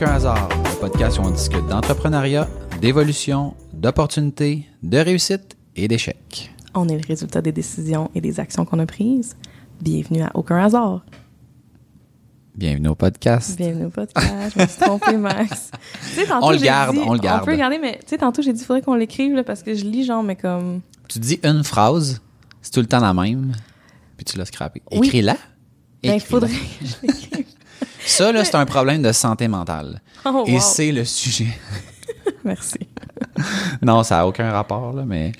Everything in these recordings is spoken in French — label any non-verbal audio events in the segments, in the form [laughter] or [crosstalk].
Aucun hasard, le podcast où on discute d'entrepreneuriat, d'évolution, d'opportunités, de réussite et d'échecs. On est le résultat des décisions et des actions qu'on a prises. Bienvenue à Aucun hasard. Bienvenue au podcast. Bienvenue au podcast. Je me suis trompée, Max. Tu sais, tantôt, On le garde, dit- on le garde. On peut le garder, mais tu sais, tantôt, j'ai dit, il faudrait qu'on l'écrive, parce que je lis, genre, mais comme. Tu dis une phrase, c'est tout le temps la même, puis tu l'as scrappé. Oui. Écris-la. Ben, il faudrait que je l'écrive. Ça, là, c'est un problème de santé mentale. Oh, Et wow. c'est le sujet. [laughs] Merci. [laughs] non, ça n'a aucun rapport, là, mais.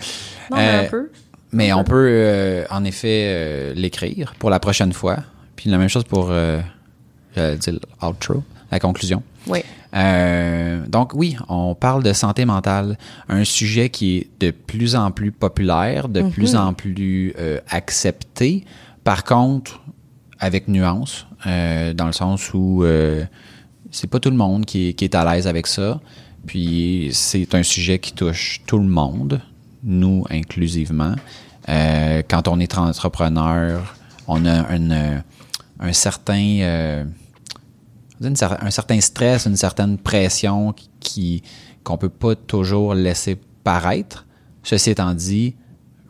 Non, mais Euh, un peu. Mais on peut, euh, en effet, euh, l'écrire pour la prochaine fois. Puis la même chose pour, j'allais dire l'outro, la conclusion. Oui. Donc oui, on parle de santé mentale, un sujet qui est de plus en plus populaire, de plus en plus accepté. Par contre, avec nuance, euh, dans le sens où euh, c'est pas tout le monde qui est, à l'aise avec ça. Puis c'est un sujet qui touche tout le monde, nous inclusivement. Euh, quand on est entrepreneur, on a un certain un certain stress, une certaine pression qui qu'on peut pas toujours laisser paraître. Ceci étant dit,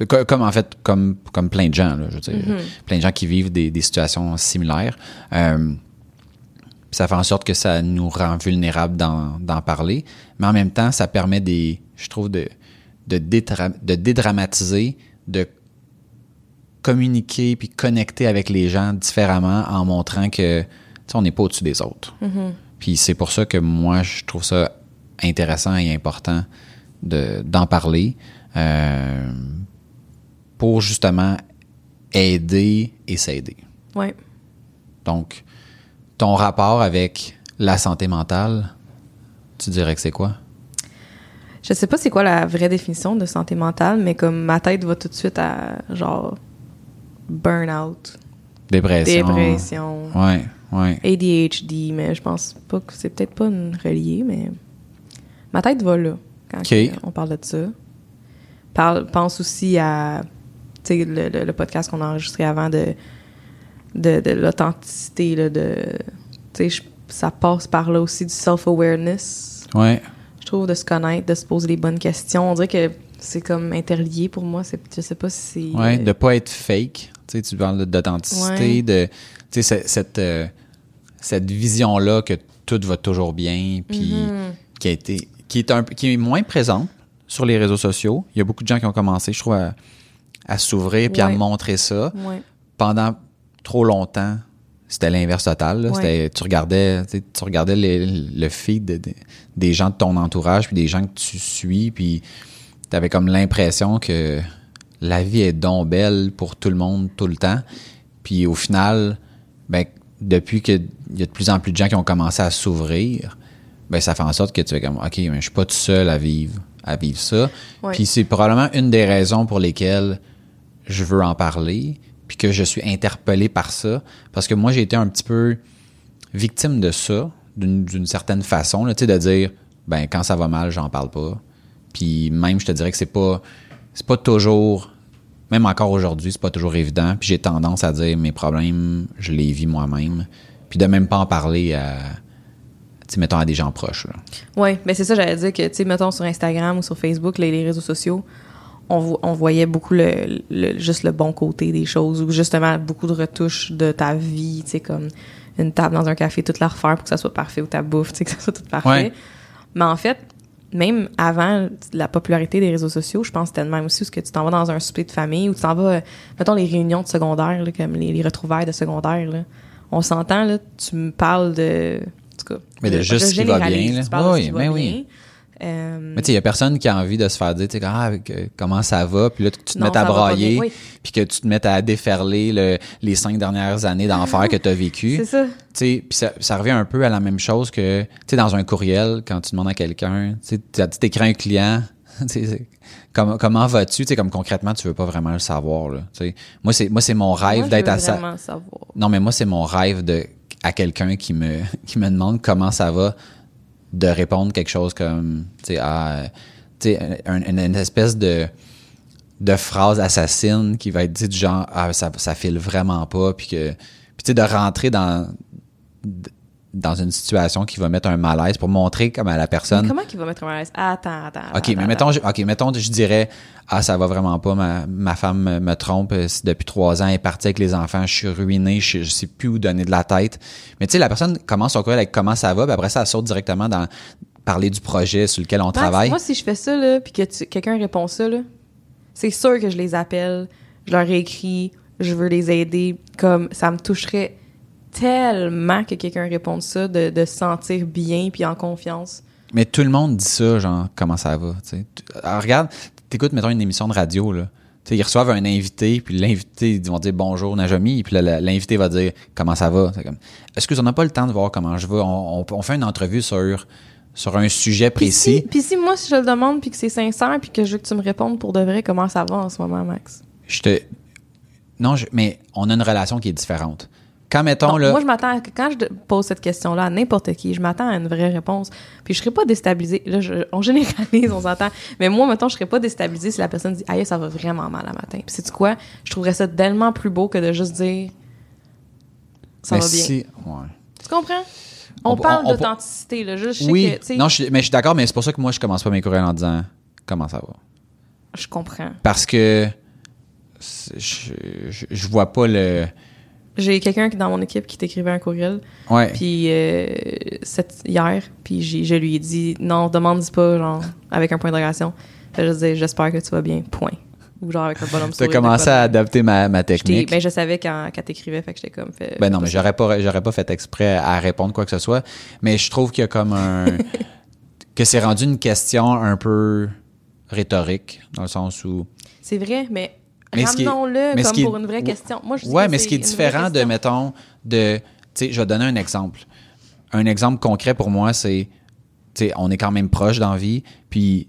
comme en fait comme comme plein de gens, là, je veux dire, plein de gens qui vivent des, des situations similaires. Euh, ça fait en sorte que ça nous rend vulnérables d'en parler, mais en même temps, ça permet des, je trouve, de de, de dédramatiser, de communiquer puis connecter avec les gens différemment en montrant que on n'est pas au-dessus des autres. Puis c'est pour ça que moi je trouve ça intéressant et important de d'en parler. Euh, pour justement aider et s'aider. Oui. Donc ton rapport avec la santé mentale, tu dirais que c'est quoi? Je sais pas c'est quoi la vraie définition de santé mentale, mais comme ma tête va tout de suite à, genre, burn-out, Dépression. dépression, Ouais, ouais. ADHD, mais je pense pas que c'est peut-être pas une relié, mais ma tête va là quand on parle de ça. Parle, pense aussi à le, le- le podcast qu'on a enregistré avant de, de, de l'authenticité, là, de, tu sais, je- ça passe par là aussi du self-awareness, Ouais. je trouve, de se connaître, de se poser les bonnes questions. On dirait que c'est comme interlié pour moi. C'est, je sais pas si c'est... Ouais, euh, de pas être fake. Tu sais, tu parles d'authenticité, Ouais. de, tu sais, ce- cette, euh, cette vision-là que tout va toujours bien, puis Mhm. qui a été, qui est un, qui est moins présente sur les réseaux sociaux. Il y a beaucoup de gens qui ont commencé, je trouve, à, à s'ouvrir puis à montrer ça. Ouais. Pendant trop longtemps, c'était l'inverse total. là. Ouais. C'était- tu regardais, tu regardais les- le feed de- de- des gens de ton entourage, puis des gens que tu suis, puis tu avais comme l'impression que la vie est donc belle pour tout le monde tout le temps. Puis au final, ben, depuis qu'il y a de plus en plus de gens qui ont commencé à s'ouvrir, ben, ça fait en sorte que tu fais comme, OK, mais je suis pas tout seul à vivre, à vivre ça. Ouais. Puis c'est probablement une des raisons pour lesquelles je veux en parler, puis que je suis interpellé par ça. Parce que moi, j'ai été un petit peu victime de ça, d'une certaine façon, là, de dire, ben, quand ça va mal, j'en parle pas. Puis même, je te dirais que c'est pas, c'est pas toujours, même encore aujourd'hui, c'est pas toujours évident. Puis j'ai tendance à dire, mes problèmes, je les vis moi-même. Puis de même pas en parler à, mettons, à des gens proches. Oui, mais c'est ça, j'allais dire que, tu sais, mettons sur Instagram ou sur Facebook, les réseaux sociaux, on, vo- on voyait beaucoup le, le- juste le bon côté des choses ou justement beaucoup de retouches de ta vie, tu sais, comme une table dans un café, toute la refaire pour que ça soit parfait ou ta bouffe, tu sais, que ça soit tout parfait. Ouais. Mais en fait, même avant la popularité des réseaux sociaux, je pense que c'était le même aussi, parce que tu t'en vas dans un souper de famille ou tu t'en vas, mettons, les réunions de secondaire, là, comme les, les retrouvailles de secondaire, là. On s'entend, là, tu me parles de... En tout cas, Mais de juste ce qui va bien, là. de Oui, ce qui va mais bien. Euh, Mais tu sais, il y a personne qui a envie de se faire dire, tu sais, ah, comment ça va, puis là, que tu te Non, mettes à brailler, oui. puis que tu te mettes à déferler le- les cinq dernières années d'enfer que tu as vécu. c'est ça. Tu sais, puis ça, ça revient un peu à la même chose que, tu sais, dans un courriel, quand tu demandes à quelqu'un, tu sais, tu écris un client, [laughs] tu sais, c'est- comment, vas-tu, tu sais, comme concrètement, tu veux pas vraiment le savoir, là, tu sais. Moi, c'est, moi, c'est mon rêve d'être à ça. Non, mais moi, c'est mon rêve de, à quelqu'un qui me, [laughs] qui me demande comment ça va, de répondre quelque chose comme, tu sais, ah, un- une, espèce de, de phrase assassine qui va être du genre, ah, ça, ça file vraiment pas, puis que, puis tu sais, de rentrer dans, dans une situation qui va mettre un malaise pour montrer comme à la personne. Comment qu'il va mettre un malaise? Attends, attends. OK, attends, mais mettons, je, mettons, je dirais, ah, ça va vraiment pas, ma, ma femme me, me trompe, euh, depuis trois ans, elle est partie avec les enfants, je suis ruiné, je, je sais plus où donner de la tête. Mais tu sais, la personne commence son courriel avec comment ça va, puis après ça, elle saute directement dans parler du projet sur lequel on Max, travaille. Moi, si je fais ça, là, puis que quelqu'un répond ça, là, c'est sûr que je les appelle, je leur écris, je veux les aider. Comme ça me toucherait tellement que quelqu'un réponde ça, de, de se sentir bien puis en confiance. Mais tout le monde dit ça, genre, comment ça va, tu sais. Alors, regarde, t'écoutes, mettons, une émission de radio, là. Ils reçoivent un invité, puis l'invité, ils vont dire bonjour, Najami, puis l'invité va dire comment ça va. C'est comme, excuse, on n'a pas le temps de voir comment je vais? On, on- on fait une entrevue sur, sur un sujet Puis précis. si, puis si moi, si je le demande puis que c'est sincère puis que je veux que tu me répondes pour de vrai, comment ça va en ce moment, Max? Je te. Non, je- mais on a une relation qui est différente. Quand, mettons, là. Moi, je m'attends à- quand je pose cette question-là à n'importe qui, je m'attends à une vraie réponse. Puis je serais pas déstabilisée. Là, je- on généralise, on s'entend. Mais moi, mettons, je serais pas déstabilisée si la personne dit Aïe, ça va vraiment mal à matin. Puis sais-tu quoi? Je trouverais ça tellement plus beau que de juste dire Ça mais va bien. si- ouais. Tu comprends? On, On- parle d'authenticité, là. Je, je sais Oui, que, tu non, je, mais je suis d'accord, mais c'est pour ça que moi, je commence pas mes courriels en disant comment ça va? je comprends. Parce que c'est- je, je, je vois pas le. J'ai quelqu'un dans mon équipe qui t'écrivait un courriel, Ouais. puis euh, cette- hier, puis je lui ai dit non, demande pas, genre, avec un point d'interrogation. Je dit j'espère que tu vas bien, point. Ou genre avec un bonhomme Tu as sourire. de commencé à adapter ma, ma technique. Ben, je savais quand, quand t'écrivais, fait que j'étais comme. Fait, Ben non, mais j'aurais pas, j'aurais pas fait exprès à répondre quoi que ce soit. Mais je trouve qu'il y a comme un. [laughs] que c'est rendu une question un peu rhétorique, dans le sens où. C'est vrai, mais, Mais ramenons-le comme est- pour une vraie question. Moi, je dis Ouais, que mais ce qui est différent de, mettons, de. Tu sais, je vais donner un exemple. Un exemple concret pour moi, c'est. Tu sais, on est quand même proche dans la vie, puis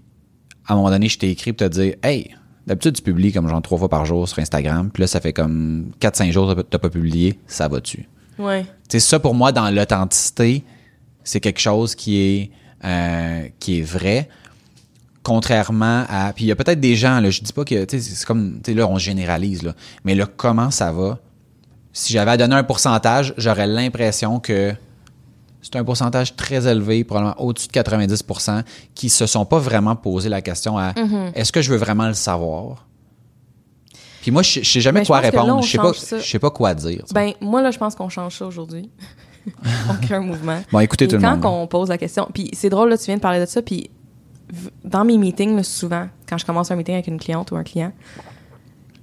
à un moment donné, je t'ai écrit pour te dire Hey, d'habitude, tu publies comme genre trois fois par jour sur Instagram, puis là, ça fait comme 4-5 jours que t'as pas publié, ça va-tu? Ouais. Tu sais, ça pour moi, dans l'authenticité, c'est quelque chose qui est, euh, qui est vrai. Contrairement à. Puis il y a peut-être des gens, là, je dis pas que. C'est comme. Tu sais, là, on généralise, là. Mais là, comment ça va? Si j'avais à donner un pourcentage, j'aurais l'impression que c'est un pourcentage très élevé, probablement au-dessus de 90% qui se sont pas vraiment posé la question à Mm-hmm. est-ce que je veux vraiment le savoir? Puis moi, je je sais jamais Mais je quoi là, répondre. on Je sais pas, ça. je sais pas quoi dire. Ben, moi, là, je pense qu'on change ça aujourd'hui. [laughs] on crée un mouvement. Bon, écoutez Et tout le quand monde. on pose la question, puis c'est drôle, là, tu viens de parler de ça, puis dans mes meetings, souvent, quand je commence un meeting avec une cliente ou un client,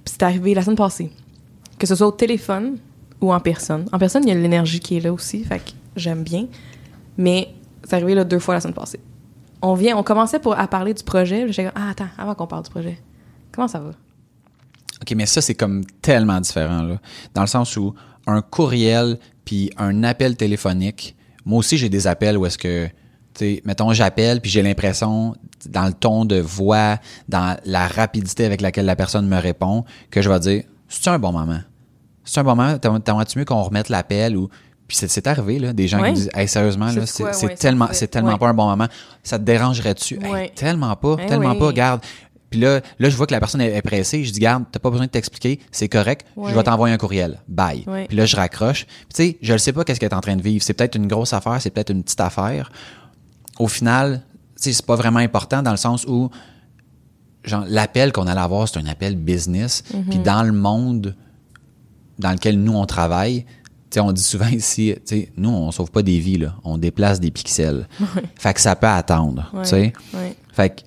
c'est arrivé la semaine passée, que ce soit au téléphone ou en personne. En personne, il y a l'énergie qui est là aussi, fait que j'aime bien. Mais c'est arrivé là, deux fois la semaine passée. On vient, on commençait pour, à parler du projet. J'étais comme, ah, attends, avant qu'on parle du projet, comment ça va? OK, mais ça, c'est comme tellement différent, là. Dans le sens où un courriel puis un appel téléphonique, moi aussi, j'ai des appels où est-ce que, mettons, j'appelle puis j'ai l'impression, dans le ton de voix, dans la rapidité avec laquelle la personne me répond, que je vais dire, c'est un bon moment? C'est un bon moment? T'aimerais- T'aimerais-tu mieux qu'on remette l'appel ou. Puis c'est- arrivé, là, des gens qui disent, hey, sérieusement, là, C'est ouais, tellement, c'est tellement ouais. pas un bon moment. Ça te dérangerait-tu? Hey, tellement pas, Eh tellement oui. pas, garde. Puis là, là, je vois que la personne est, est pressée. Je dis, garde, t'as pas besoin de t'expliquer, c'est correct. Ouais. Je vais t'envoyer un courriel. Bye. Ouais. Puis là, je raccroche. Puis tu sais, je ne sais pas qu'est-ce qu'elle est en train de vivre. C'est peut-être une grosse affaire, c'est peut-être une petite affaire. Au final, c'est pas vraiment important dans le sens où, l'appel qu'on allait avoir, c'est un appel business. Mhm. Puis dans le monde dans lequel nous, on travaille, on dit souvent ici, nous, on sauve pas des vies, là. On déplace des pixels. [laughs] Fait que ça peut attendre. Fait que,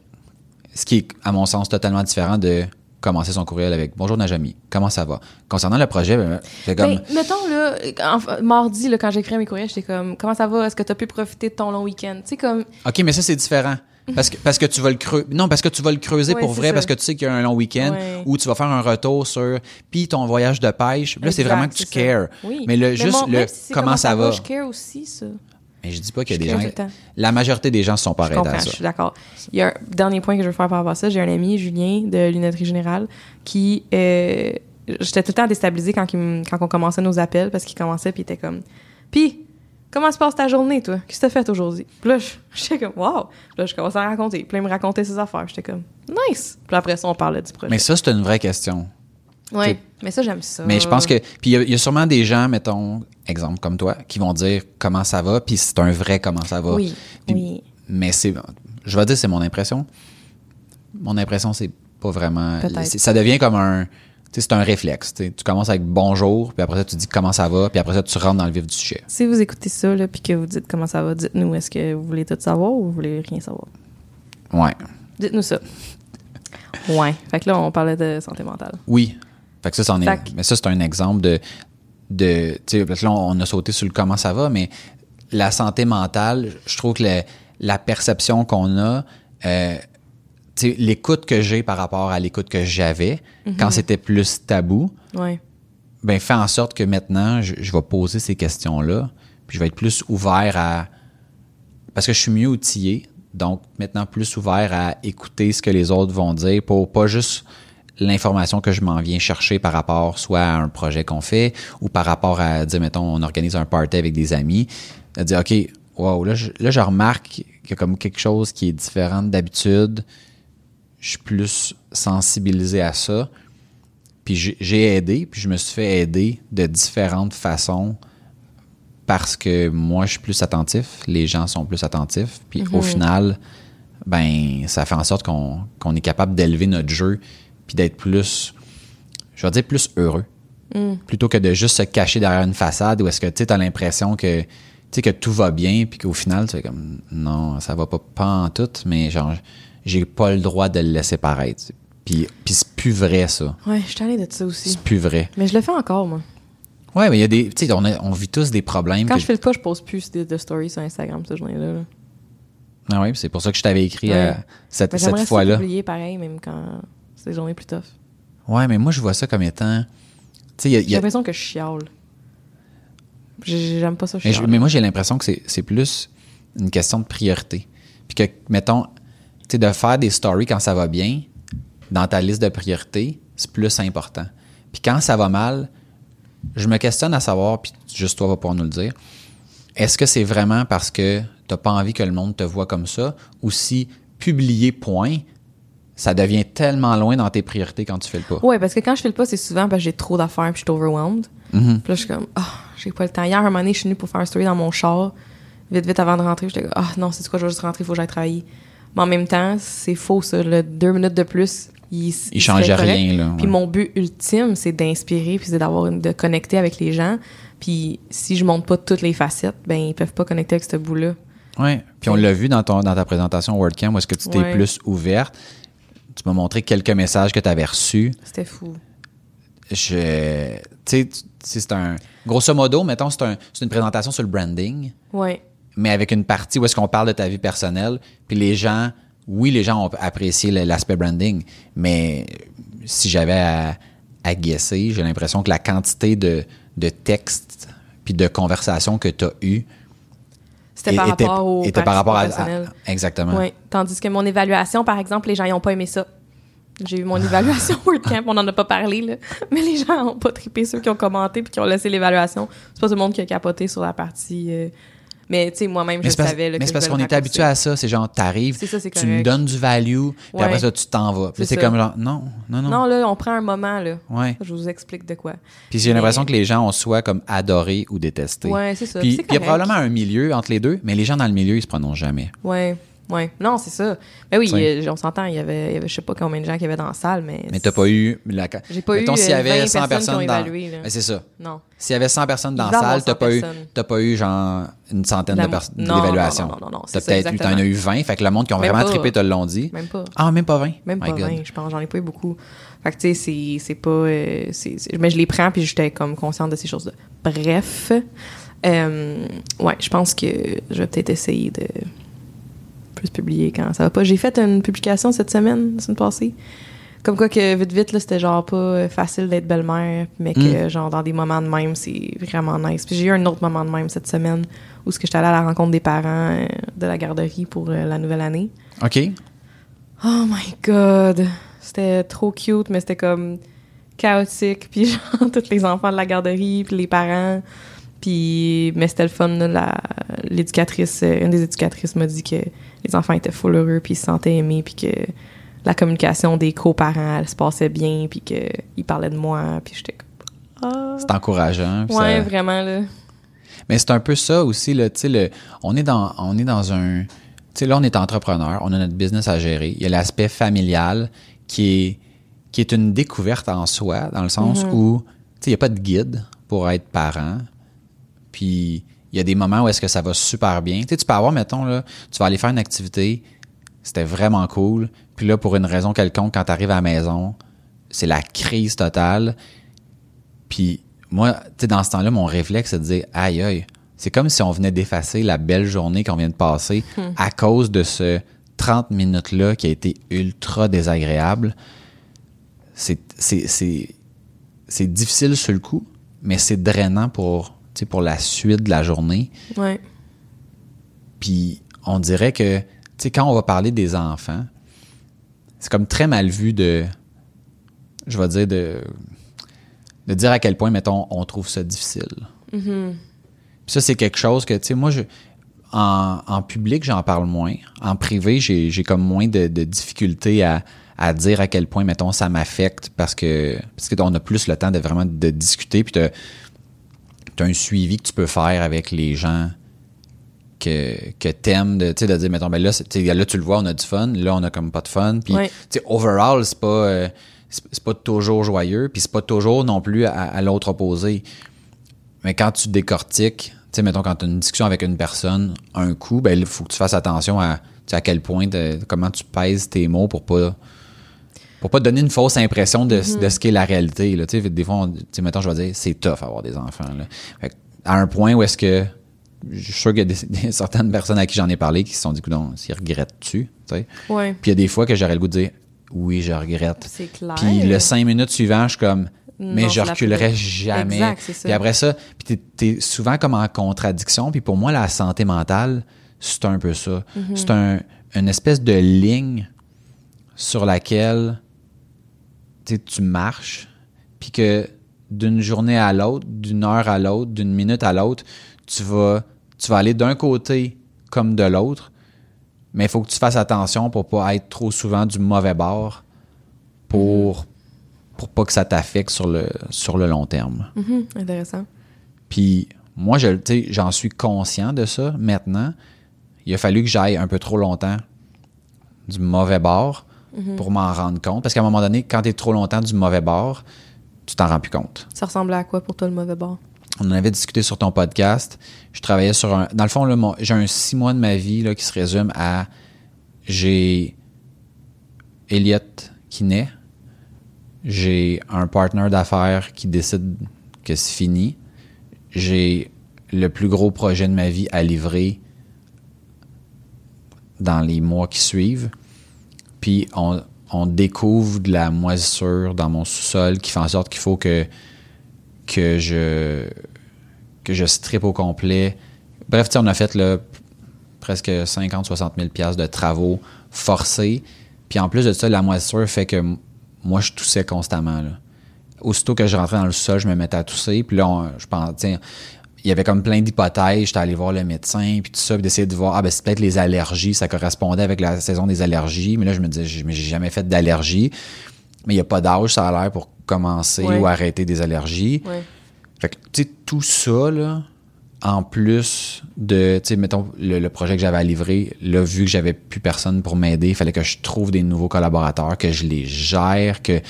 ce qui est, à mon sens, totalement différent de commencer son courriel avec Bonjour Najami, comment ça va? Concernant le projet, ben, c'est comme. Ben, mettons, là, en- mardi, là, quand j'écris mes courriels, j'étais comme, comment ça va? Est-ce que tu as pu profiter de ton long week-end? Tu sais, comme, OK, mais ça, c'est différent. Parce que, parce que tu vas le creuser. Non, parce que tu vas le creuser Ouais, pour vrai, ça. parce que tu sais qu'il y a un long week-end Ouais. où tu vas faire un retour sur. Puis ton voyage de pêche. Là, c'est vraiment que tu cares. Oui. Mais le, juste mon- le si c'est comment, ça va. Je care aussi, ça. Mais je dis pas qu'il y a Je des gens. La majorité des gens sont pas Je à je ça. suis d'accord. Il y a un dernier point que je veux faire par rapport à ça. J'ai un ami, Julien, de Lunetterie Générale, qui... euh, J'étais tout le temps déstabilisée quand, quand on commençait nos appels, parce qu'il commençait, puis il était comme... Puis, comment se passe ta journée, toi? Qu'est-ce que t'as fait aujourd'hui? Puis là, je- [laughs] j'étais comme, wow! Puis là, je commençais à raconter. Puis là, il me racontait ses affaires. J'étais comme, nice! Puis après ça, on parlait du projet. Mais ça, c'est une vraie question. Oui, mais ça, j'aime ça. Mais je pense que. Puis il y, a sûrement des gens, mettons, exemple comme toi, qui vont dire comment ça va, puis c'est un vrai comment ça va. Oui. oui. Mais c'est. Je vais dire, c'est mon impression. Mon impression, c'est pas vraiment. Ça devient comme un. C'est un réflexe. Tu commences avec bonjour, puis après ça, tu dis comment ça va, puis après ça, tu rentres dans le vif du sujet. Si vous écoutez ça, là, puis que vous dites comment ça va, dites-nous, est-ce que vous voulez tout savoir ou vous voulez rien savoir? Ouais. Dites-nous ça. ouais. Fait que là, on parlait de santé mentale. Oui. Fait que ça, c'en est. Mais ça, c'est un exemple de. de là, on a sauté sur le comment ça va, mais la santé mentale, je trouve que la perception qu'on a, euh, l'écoute que j'ai par rapport à l'écoute que j'avais mhm. quand c'était plus tabou, ben fait en sorte que maintenant, je, vais poser ces questions-là, puis je vais être plus ouvert à... Parce que je suis mieux outillé, donc maintenant plus ouvert à écouter ce que les autres vont dire pour pas juste l'information que je m'en viens chercher par rapport soit à un projet qu'on fait ou par rapport à dire, mettons, on organise un party avec des amis, à dire, OK, wow, là, je, là, je remarque qu'il y a comme quelque chose qui est différent d'habitude je suis plus sensibilisé à ça. Puis j'ai aidé, puis je me suis fait aider de différentes façons parce que moi, je suis plus attentif, les gens sont plus attentifs. Puis au mhm. final, ben ça fait en sorte qu'on est capable d'élever notre jeu, puis d'être plus, je vais dire, plus heureux. Mm. Plutôt que de juste se cacher derrière une façade où est-ce que tu as l'impression que, que tout va bien, puis qu'au final, tu es comme, non, ça va pas, pas en tout, mais genre j'ai pas le droit de le laisser paraître. Puis, puis c'est plus vrai, ça. Ouais, je suis de ça aussi. C'est plus vrai. Mais je le fais encore, moi. Ouais, mais il y a des. Tu sais, on, on, vit tous des problèmes. Quand je fais le pas, je pose plus de, stories sur Instagram cette journée-là. Ah oui, c'est pour ça que je t'avais écrit euh, cette, cette fois-là. J'ai oublié pareil, même quand c'est des journées plus tough. Ouais, mais moi, je vois ça comme étant. J'ai l'impression que je chiale. J'aime pas ça, mais, mais moi, j'ai l'impression que c'est plus une question de priorité. Puis que, mettons, de faire des stories quand ça va bien, dans ta liste de priorités, c'est plus important. Puis quand ça va mal, je me questionne à savoir, puis juste toi va pouvoir nous le dire, est-ce que c'est vraiment parce que tu n'as pas envie que le monde te voit comme ça, ou si publier point, ça devient tellement loin dans tes priorités quand tu fais le pas? Oui, parce que quand je fais le pas, c'est souvent parce que j'ai trop d'affaires puis je suis overwhelmed. Mm-hmm. Puis là, je suis comme, ah, j'ai pas le temps. Hier, un moment donné, je suis venue pour faire un story dans mon char, vite, vite avant de rentrer. J'étais comme, ah, non, c'est quoi, je vais juste rentrer, il faut que j'aille travailler. Mais en même temps, c'est faux, ça. Le deux minutes de plus, il, il, change rien. Là, Puis mon but ultime, c'est d'inspirer, puis c'est d'avoir, de connecter avec les gens. Puis si je montre pas toutes les facettes, ben ils peuvent pas connecter avec ce bout-là. Oui. Puis on l'a vu dans, ton, dans ta présentation WordCamp, où est-ce que tu t'es plus ouverte. Tu m'as montré quelques messages que tu avais reçus. C'était fou. Je. Tu sais, c'est un. Grosso modo, mettons, c'est un, une présentation sur le branding. Oui mais avec une partie où est-ce qu'on parle de ta vie personnelle. Puis les gens, oui, les gens ont apprécié l'aspect branding, mais si j'avais à, à guesser, j'ai l'impression que la quantité de, de textes puis de conversations que tu as eues c'était par, rapport au était par rapport à, exactement. Oui. Tandis que mon évaluation, par exemple, les gens n'ont pas aimé ça. J'ai eu mon [laughs] évaluation WordCamp, on n'en a pas parlé, là. mais les gens n'ont pas trippé, ceux qui ont commenté puis qui ont laissé l'évaluation. C'est pas tout le monde qui a capoté sur la partie euh, mais tu sais, moi-même, je savais. mais c'est parce qu'on était habitué à ça. C'est genre, t'arrives, tu me donnes du value, puis après ça, tu t'en vas. Puis c'est comme genre, non, non, non. Non, là, on prend un moment, là. Ouais. Je vous explique de quoi. Puis j'ai l'impression que les gens ont soit comme adoré ou détesté. Ouais, c'est ça. Puis il y a probablement un milieu entre les deux, mais les gens dans le milieu, ils se prononcent jamais. Ouais. Oui, non, c'est ça. Mais oui, on s'entend, il y avait, je sais pas combien de gens qui y avait dans la salle, mais. Mais t'as pas eu la. J'ai pas Mettons, eu. s'il y avait 100 personnes, dans. Mais c'est ça. Non. S'il y avait 100 personnes dans la salle, t'as pas, eu, pas eu genre une centaine de personnes d'évaluation. Non, non, non, non. T'as peut-être eu, t'en as eu 20, fait que le monde qui ont vraiment trippé te l'ont dit. Même pas. Ah, même pas 20. Même pas 20, je pense, j'en ai pas eu beaucoup. Fait que tu sais, c'est pas. Euh, mais je les prends puis j'étais comme consciente de ces choses-là. Bref. Euh, ouais, je pense que je vais peut-être essayer de publier quand ça va pas. J'ai fait une publication cette semaine, la semaine passée. Comme quoi que vite vite, là, c'était genre pas facile d'être belle-mère, mais que mm. genre dans des moments de même, c'est vraiment nice. Puis j'ai eu un autre moment de même cette semaine où ce que j'étais allée à la rencontre des parents euh, de la garderie pour euh, la nouvelle année. OK. Oh my god. C'était trop cute, mais c'était comme chaotique. [laughs] Puis genre, tous les enfants de la garderie, puis les parents. Puis, mais c'était le fun, l'éducatrice, euh, une des éducatrices m'a dit que les enfants étaient full heureux, puis ils se sentaient aimés, puis que la communication des coparents, elle se passait bien, puis qu'ils parlaient de moi, puis j'étais comme... Ah. C'est encourageant. Ouais, ça- vraiment, là. Mais c'est un peu ça aussi, là, tu sais, le- on est dans, on est dans un, tu sais, là, on est entrepreneur, on a notre business à gérer. Il y a l'aspect familial qui est, qui est une découverte en soi, dans le sens où, tu sais, il n'y a pas de guide pour être parent. Puis, il y a des moments où est-ce que ça va super bien. Tu sais, tu peux avoir, mettons, là, tu vas aller faire une activité, c'était vraiment cool. Puis là, pour une raison quelconque, quand tu arrives à la maison, c'est la crise totale. Puis moi, tu sais, dans ce temps-là, mon réflexe, c'est de dire aïe aïe. C'est comme si on venait d'effacer la belle journée qu'on vient de passer [laughs] à cause de ce 30 minutes-là qui a été ultra désagréable. C'est, c'est, c'est, c'est difficile sur le coup, mais c'est drainant pour, pour la suite de la journée. Ouais. Puis on dirait que, tu sais, quand on va parler des enfants, c'est comme très mal vu de, je vais dire, de, de dire à quel point, mettons, on trouve ça difficile. Puis ça, c'est quelque chose que, tu sais, moi, je, en, en public, j'en parle moins. En privé, j'ai comme moins de, de difficultés à, à dire à quel point, mettons, ça m'affecte parce que parce qu'on a plus le temps de vraiment de discuter. Puis tu as un suivi que tu peux faire avec les gens que, que t'aimes, de, de dire, mettons, ben là, tu sais, là, tu le vois, on a du fun, là, on a comme pas de fun. Puis, Ouais. overall, c'est pas, euh, c'est pas toujours joyeux, puis c'est pas toujours non plus à, à l'autre opposé. Mais quand tu décortiques, tu sais, mettons, quand tu as une discussion avec une personne, un coup, ben, il faut que tu fasses attention à, à quel point, de- comment tu pèses tes mots pour pas pour pas te donner une fausse impression de, de ce qu'est la réalité. Là. Tu sais, Des fois, on- tu sais, mettons, je vais dire, c'est tough avoir des enfants. Là. Fait à un point où est-ce que je suis sûr qu'il y a des, [laughs] des- certaines personnes à qui j'en ai parlé qui se sont dit, non, s'ils regrettent-tu? Tu sais? Ouais. Puis il y a des fois que j'aurais le goût de dire, oui, je regrette. C'est clair. Puis le cinq minutes suivant, je suis comme, mais Non, je reculerai jamais. Exact, c'est ça. Puis après ça, puis t'es, t'es souvent comme en contradiction. Puis pour moi, la santé mentale, c'est un peu ça. Mm-hmm. C'est un, une espèce de ligne sur laquelle tu marches, puis que d'une journée à l'autre, d'une heure à l'autre, d'une minute à l'autre, tu vas, tu vas aller d'un côté comme de l'autre, mais il faut que tu fasses attention pour pas être trop souvent du mauvais bord pour, pour pas que ça t'affecte sur le, sur le long terme. Mhm, Intéressant. Puis moi, je, j'en suis conscient de ça maintenant. Il a fallu que j'aille un peu trop longtemps du mauvais bord pour m'en rendre compte. Parce qu'à un moment donné, quand tu es trop longtemps du mauvais bord, tu t'en rends plus compte. Ça ressemblait à quoi pour toi le mauvais bord? On en avait discuté sur ton podcast. Je travaillais sur un. Dans le fond, j'ai un six mois de ma vie là, qui se résume à. J'ai Elliot qui naît. J'ai un partenaire d'affaires qui décide que c'est fini. J'ai le plus gros projet de ma vie à livrer dans les mois qui suivent. Puis on, découvre de la moisissure dans mon sous-sol qui fait en sorte qu'il faut que, je que je strip au complet. Bref, on a fait presque 50-60 000 piastres de travaux forcés. Puis en plus de ça, la moisissure fait que moi, je toussais constamment. Aussitôt que je rentrais dans le sol, je me mettais à tousser. Puis là, je pense, sais, il y avait comme plein d'hypothèses. J'étais allé voir le médecin, puis tout ça, puis d'essayer de voir, ah ben c'est peut-être les allergies, ça correspondait avec la saison des allergies. Mais là, je me disais, j'ai mais j'ai jamais fait d'allergie. Mais il n'y a pas d'âge, ça a l'air, pour commencer Ouais. ou arrêter des allergies. Ouais. Fait que, tu sais, tout ça, là, en plus de, tu sais, mettons, le, le projet que j'avais à livrer, là, vu que j'avais plus personne pour m'aider, il fallait que je trouve des nouveaux collaborateurs, que je les gère, que,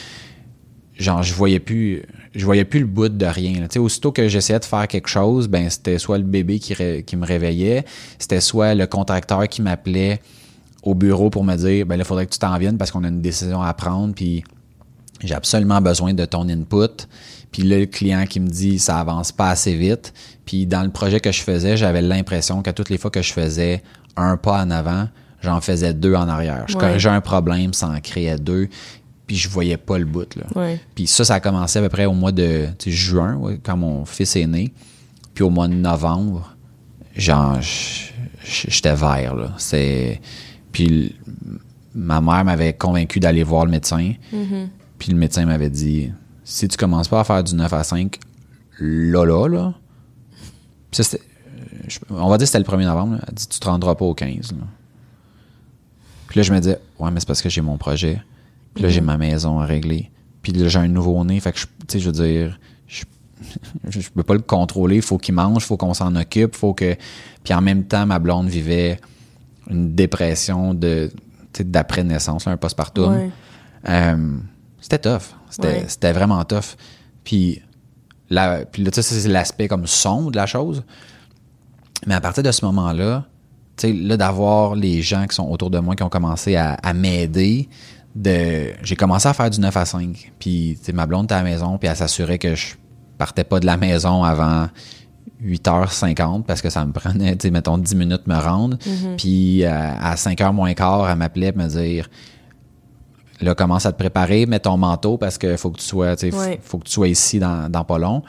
genre, je voyais plus, je voyais plus le bout de rien. là. Tu sais, aussitôt que j'essayais de faire quelque chose, ben, c'était soit le bébé qui, ré- qui me réveillait, c'était soit le contracteur qui m'appelait au bureau pour me dire, ben il faudrait que tu t'en viennes parce qu'on a une décision à prendre, puis j'ai absolument besoin de ton input. Puis là, le client qui me dit ça avance pas assez vite. Puis dans le projet que je faisais, j'avais l'impression qu'à toutes les fois que je faisais un pas en avant, j'en faisais deux en arrière. Je Ouais. corrigeais un problème, ça en créait deux. Puis je voyais pas le bout. Là. Ouais. Puis ça, ça a commencé à peu près au mois de juin, ouais, quand mon fils est né. Puis au mois de novembre, genre, j'étais vert. Là. C'est... Puis ma mère m'avait convaincu d'aller voir le médecin. Puis le médecin m'avait dit si tu commences pas à faire du 9 à 5, là, là, là. Puis ça, je- on va dire que c'était le 1er novembre. là. Elle dit tu te rendras pas au 15. là. Puis là, je me disais, ouais, mais c'est parce que j'ai mon projet. Puis là, j'ai ma maison à régler. Puis là, j'ai un nouveau-né. Fait que, je- tu sais, je veux dire, je, je peux pas le contrôler. Il faut qu'il mange, il faut qu'on s'en occupe, faut que... Puis en même temps, ma blonde vivait une dépression de, d'après-naissance, là, un postpartum. Ouais. Euh, c'était tough. C'était, Ouais. vraiment tough. Puis, la, puis là, tu sais, ça, c'est l'aspect comme sombre de la chose. Mais à partir de ce moment-là, tu sais, là, d'avoir les gens qui sont autour de moi qui ont commencé à, à m'aider, de, j'ai commencé à faire du 9 à 5. Puis, ma blonde était à la maison, puis elle s'assurait que je partais pas de la maison avant 8h50 parce que ça me prenait, tu sais, mettons, 10 minutes me rendre. Puis, euh, à 5h moins quart, elle m'appelait me dire là, commence à te préparer, mets ton manteau parce que faut que tu sois, faut que tu sois ici dans, dans pas long.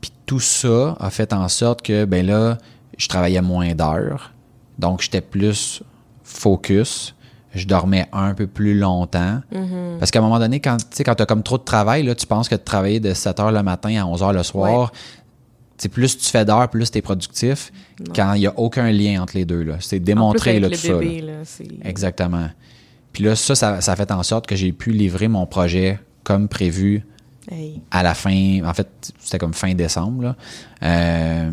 Puis tout ça a fait en sorte que, ben là, je travaillais moins d'heures. Donc, j'étais plus focus. Je dormais un peu plus longtemps. Mm-hmm. Parce qu'à un moment donné, quand tu sais, quand as comme trop de travail, là, tu penses que de travailler de 7 heures le matin à 11 heures le soir, plus tu fais d'heures, plus tu es productif. Quand il n'y a aucun lien entre les deux. C'est démontré là, le tout ça. là. bébé, là, c'est... Exactement. Puis là, ça, ça, ça a fait en sorte que j'ai pu livrer mon projet comme prévu Hey. à la fin. En fait, c'était comme fin décembre. là. Euh,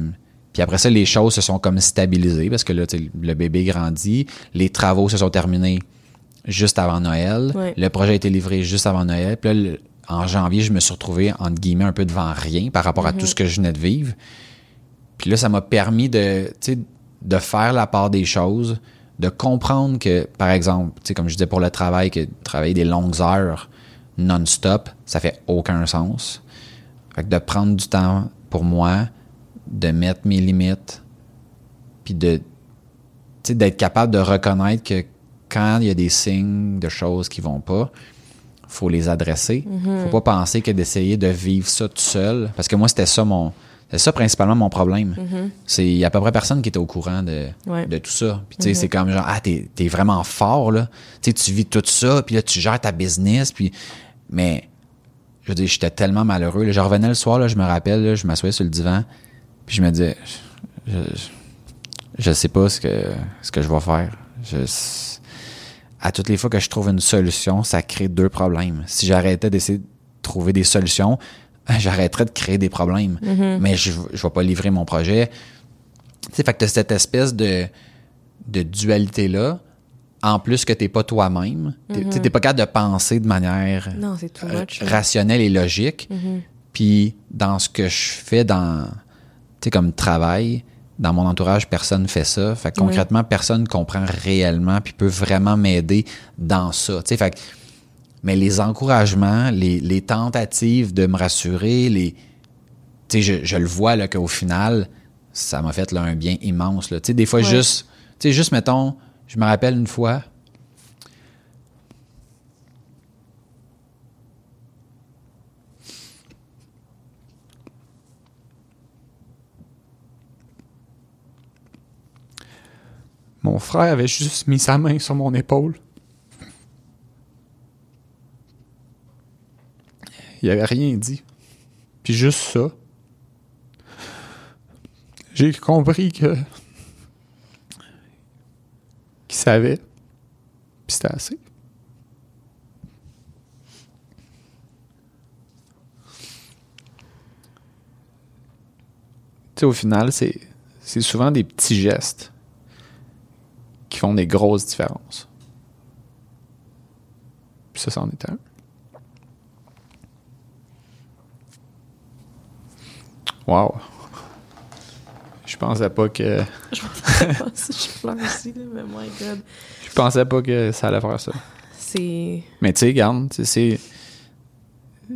puis après ça, les choses se sont comme stabilisées parce que là, le bébé grandit. Les travaux se sont terminés juste avant Noël. Le projet a été livré juste avant Noël. Puis là, le- en janvier, je me suis retrouvé, entre guillemets, un peu devant rien par rapport à tout ce que je venais de vivre. Puis là, ça m'a permis de, de faire la part des choses, de comprendre que, par exemple, tu sais, comme je disais pour le travail, que travailler des longues heures non-stop, ça fait aucun sens. Fait que de prendre du temps pour moi, de mettre mes limites, puis de, d'être capable de reconnaître que quand il y a des signes de choses qui vont pas, faut les adresser. Faut pas penser que d'essayer de vivre ça tout seul. Parce que moi, c'était ça mon. C'est ça principalement mon problème. C'est il y a à peu près personne qui était au courant de, Ouais. de tout ça. Puis tu sais, c'est comme genre ah t'es es vraiment fort là. Tu vis tout ça, puis là tu gères ta business, puis mais je veux dire, j'étais tellement malheureux. là. Je revenais le soir, là, je me rappelle, là, je m'assoyais sur le divan, puis je me disais, je, je, je sais pas ce que, ce que je vais faire. Je, à toutes les fois que je trouve une solution, ça crée deux problèmes. Si j'arrêtais d'essayer de trouver des solutions, [laughs] j'arrêterais de créer des problèmes. Mais je, je vais pas livrer mon projet. Tu sais, fait que t'as cette espèce de, de dualité-là, en plus que t'es pas toi-même. T'es t'es pas capable de penser de manière Non, c'est euh, much. rationnelle et logique. Puis dans ce que je fais dans, sais, comme travail, dans mon entourage, personne fait ça. Fait que concrètement, personne comprend réellement puis peut vraiment m'aider dans ça. Tu sais, fait que- mais les encouragements, les, les tentatives de me rassurer, les, tu sais, je, je le vois là qu'au final, ça m'a fait là, un bien immense. Là. Tu sais, des fois, juste, tu sais, juste mettons, je me rappelle une fois, Mon frère avait juste mis sa main sur mon épaule. Il avait rien dit. Puis juste ça. J'ai compris que. qu'il savait. Puis c'était assez. Tu sais, au final, c'est, c'est souvent des petits gestes qui font des grosses différences. Puis ça, c'en est un. Wow. Je pensais pas que. je pleure aussi, là, mais my God. Je pensais pas que ça allait faire ça. C'est... Mais tu sais, sais,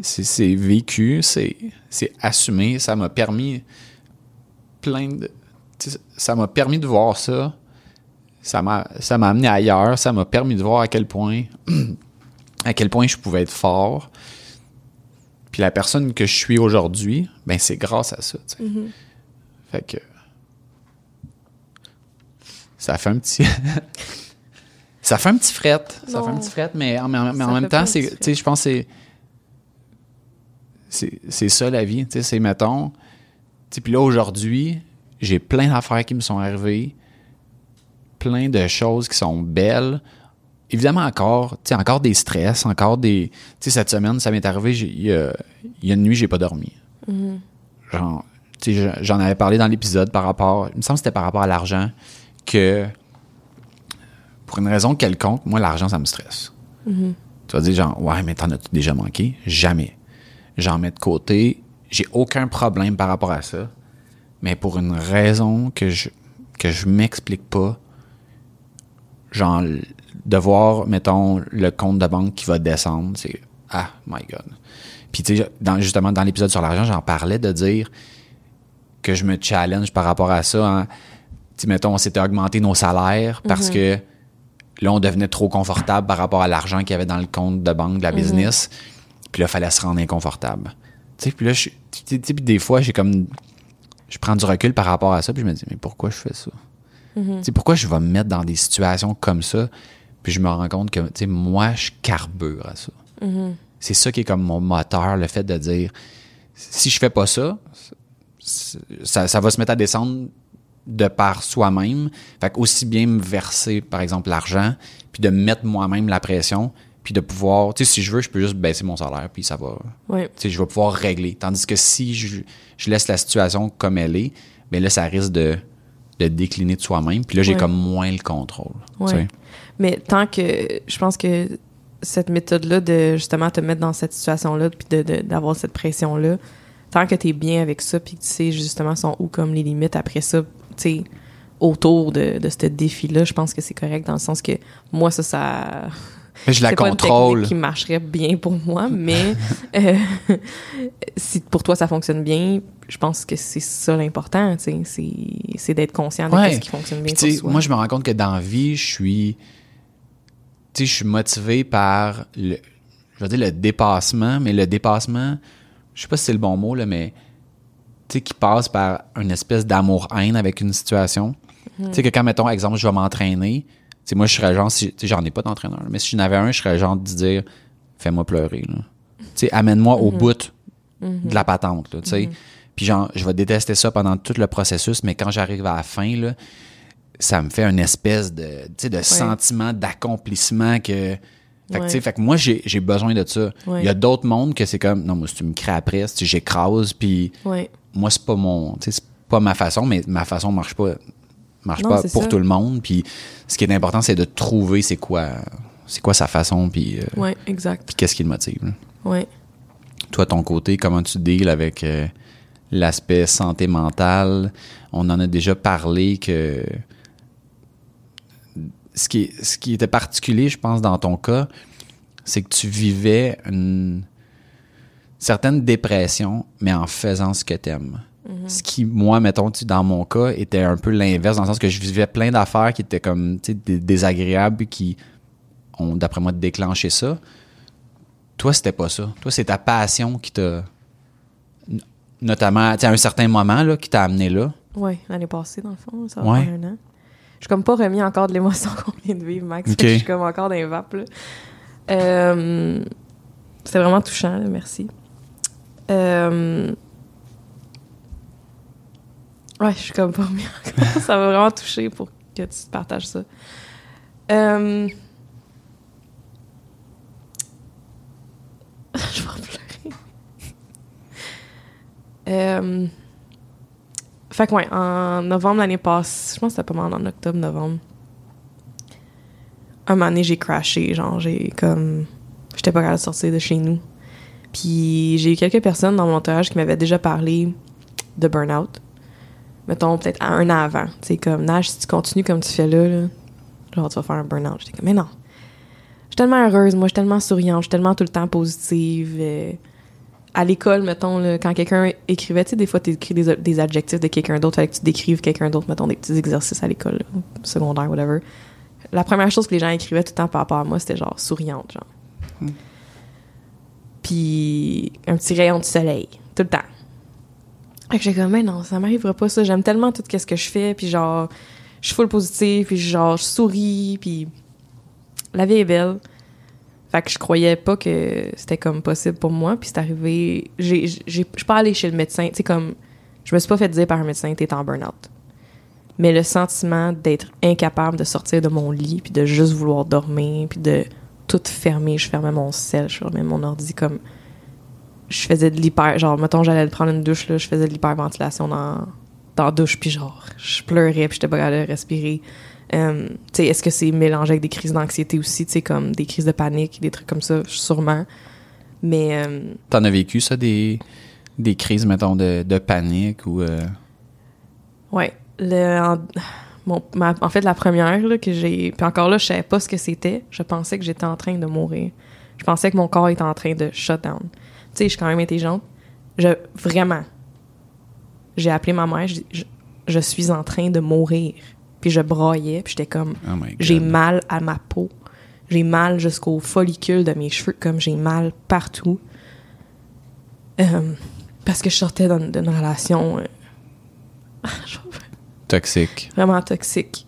c'est. C'est vécu, c'est assumé. Ça m'a permis plein de. Ça m'a permis de voir ça. Ça m'a ça m'a amené ailleurs. Ça m'a permis de voir à quel point. [clears throat] à quel point je pouvais être fort. Puis la personne que je suis aujourd'hui, ben c'est grâce à ça. sais. Fait que. Ça fait un petit. [laughs] ça fait un petit fret. Ça fait un petit fret, mais en, mais en- mais en Ça même temps, c'est. je pense que c'est. C'est ça la vie. Tu sais, c'est mettons. Puis là, aujourd'hui, j'ai plein d'affaires qui me sont arrivées. Plein de choses qui sont belles. Évidemment, encore, tu encore des stress, encore des. Tu sais, cette semaine, ça m'est arrivé, il y, a, il y a une nuit, j'ai pas dormi. Genre, tu sais, je- j'en avais parlé dans l'épisode par rapport. Il me semble que c'était par rapport à l'argent que. Pour une raison quelconque, moi, l'argent, ça me stresse. Tu vas dire, genre, ouais, mais t'en as déjà manqué? Jamais. J'en mets de côté. J'ai aucun problème par rapport à ça. Mais pour une raison que je, que je m'explique pas, genre, de voir, mettons, le compte de banque qui va descendre, c'est, ah, my God. Puis, tu sais, dans, justement, dans l'épisode sur l'argent, j'en parlais de dire que je me challenge par rapport à ça. Hein. Tu mettons, on s'était augmenté nos salaires parce que là, on devenait trop confortable par rapport à l'argent qu'il y avait dans le compte de banque de la business. Puis là, il fallait se rendre inconfortable. Tu sais, puis là, je- tu sais, tu sais, puis des fois, j'ai comme. Je prends du recul par rapport à ça, puis je me dis, mais pourquoi je fais ça? Tu sais, pourquoi je vais me mettre dans des situations comme ça? Puis je me rends compte que, moi, je carbure à ça. C'est ça qui est comme mon moteur, le fait de dire, si je fais pas ça, ça, ça va se mettre à descendre de par soi-même. Fait aussi bien me verser, par exemple, l'argent, puis de mettre moi-même la pression, puis de pouvoir, tu sais, si je veux, je peux juste baisser mon salaire, puis ça va, Ouais. tu sais, je vais pouvoir régler. Tandis que si je, je laisse la situation comme elle est, bien là, ça risque de, de décliner de soi-même, puis là, j'ai Ouais. comme moins le contrôle. tu Ouais. sais. Mais tant que je pense que cette méthode-là de justement te mettre dans cette situation-là puis de- de- d'avoir cette pression-là, tant que tu es bien avec ça puis que tu sais justement sont où comme les limites après ça, tu sais, autour de, de ce défi-là, je pense que c'est correct dans le sens que moi, ça, ça. Mais je la c'est pas une contrôle. technique qui marcherait bien pour moi, mais [laughs] euh, [laughs] si pour toi ça fonctionne bien, je pense que c'est ça l'important, c'est- c'est d'être conscient de Ouais. ce qui fonctionne bien pour soi. moi, je me rends compte que dans la vie, je suis. Tu sais, je suis motivé par le. Je dire le dépassement, mais le dépassement, je sais pas si c'est le bon mot, là, mais. Tu sais, qui passe par une espèce d'amour-haine avec une situation. Tu sais, que quand, mettons, exemple, je vais m'entraîner, sais, moi, je serais genre, si, j'en ai pas d'entraîneur, mais si j'en avais un, je serais genre de dire, fais-moi pleurer, là. Tu sais, amène-moi au bout de la patente, là, tu sais. Puis genre, je vais détester ça pendant tout le processus, mais quand j'arrive à la fin, là, ça me fait une espèce de, de sentiment d'accomplissement que... Fait que, tu sais, Ouais. fait que moi, j'ai besoin de ça. Ouais. Il y a d'autres mondes que c'est comme, non, moi, si tu me crées après, si j'écrase, puis moi, c'est pas mon... Tu sais, c'est pas ma façon, mais ma façon marche pas marche Non, pas pour ça. tout le monde. Puis ce qui est important, c'est de trouver c'est quoi c'est quoi sa façon, puis euh, Ouais, exact. puis qu'est-ce qui le motive. là. Ouais. Toi, ton côté, comment tu deals avec euh, l'aspect santé mentale? On en a déjà parlé que ce qui, ce qui était particulier, je pense, dans ton cas, c'est que tu vivais une certaine dépression, mais en faisant ce que t'aimes. Ce qui, moi, mettons, tu- dans mon cas, était un peu l'inverse, dans le sens que je vivais plein d'affaires qui étaient comme, tu sais, dé- désagréables, qui ont, d'après moi, déclenché ça. Toi, c'était pas ça. Toi, c'est ta passion qui t'a. Notamment, tu à un certain moment, là, qui t'a amené là. Ouais, l'année passée, dans le fond, ça va Ouais. faire un an. Je suis comme pas remis encore de l'émotion [laughs] qu'on vient de vivre, Max. Fait que Ok. Je suis comme encore dans les vapes, là. Euh, C'était vraiment touchant, là, merci. Euh, Ouais, je suis comme encore. [laughs] ça m'a vraiment touché pour que tu te partages ça. Euh, [laughs] je vais pleurer. Euh... Fait que ouais, en novembre l'année passée, je pense que c'était pas mal en octobre-novembre. Un moment j'ai crashé, genre j'ai comme... J'étais pas capable de sortir de chez nous. Puis j'ai eu quelques personnes dans mon entourage qui m'avaient déjà parlé de burn-out. Mettons, peut-être à un an avant. Tu sais, comme, Nash, si tu continues comme tu fais là, là, genre tu vas faire un burn-out. J'étais comme, mais non. Je suis tellement heureuse, moi, je suis tellement souriante, je suis tellement tout le temps positive. euh, à l'école, mettons, là, quand quelqu'un écrivait, tu sais, des fois, tu écris des, des adjectifs de quelqu'un d'autre, fallait que tu décrives quelqu'un d'autre, mettons, des petits exercices à l'école, là, secondaire, whatever. La première chose que les gens écrivaient tout le temps par rapport à moi, c'était genre souriante, genre. Puis un petit rayon de soleil, tout le temps. J'étais comme, mais non, ça m'arrivera pas ça. J'aime tellement tout ce que je fais, puis genre, je suis full positive, puis genre, je souris, puis la vie est belle. Fait que je croyais pas que c'était comme possible pour moi, puis c'est arrivé. J'ai, j'ai, je suis pas allée chez le médecin, tu sais, comme, je me suis pas fait dire par un médecin, t'es en burn-out. Mais le sentiment d'être incapable de sortir de mon lit, puis de juste vouloir dormir, puis de tout fermer. Je fermais mon sel, je fermais mon ordi comme. Je faisais de l'hyper. Genre, mettons, j'allais prendre une douche, là, je faisais de l'hyperventilation dans, dans la douche, puis genre, je pleurais, puis j'étais pas capable de respirer. Euh, tu sais, est-ce que c'est mélangé avec des crises d'anxiété aussi, tu sais, comme des crises de panique, des trucs comme ça, sûrement. Mais. Euh, T'en as vécu, ça, des, des crises, mettons, de, de panique ou. Euh? Ouais. Le, en, bon, en fait, la première là, que j'ai. Puis encore là, je savais pas ce que c'était. Je pensais que j'étais en train de mourir. Je pensais que mon corps était en train de shut down. Sais, je suis quand même intelligente. Je, vraiment. J'ai appelé ma mère, je, je, je suis en train de mourir. Puis je broyais, puis j'étais comme. Oh j'ai mal à ma peau. J'ai mal jusqu'aux follicules de mes cheveux, comme j'ai mal partout. Euh, parce que je sortais d'une relation. Euh, [laughs] toxique. Vraiment toxique.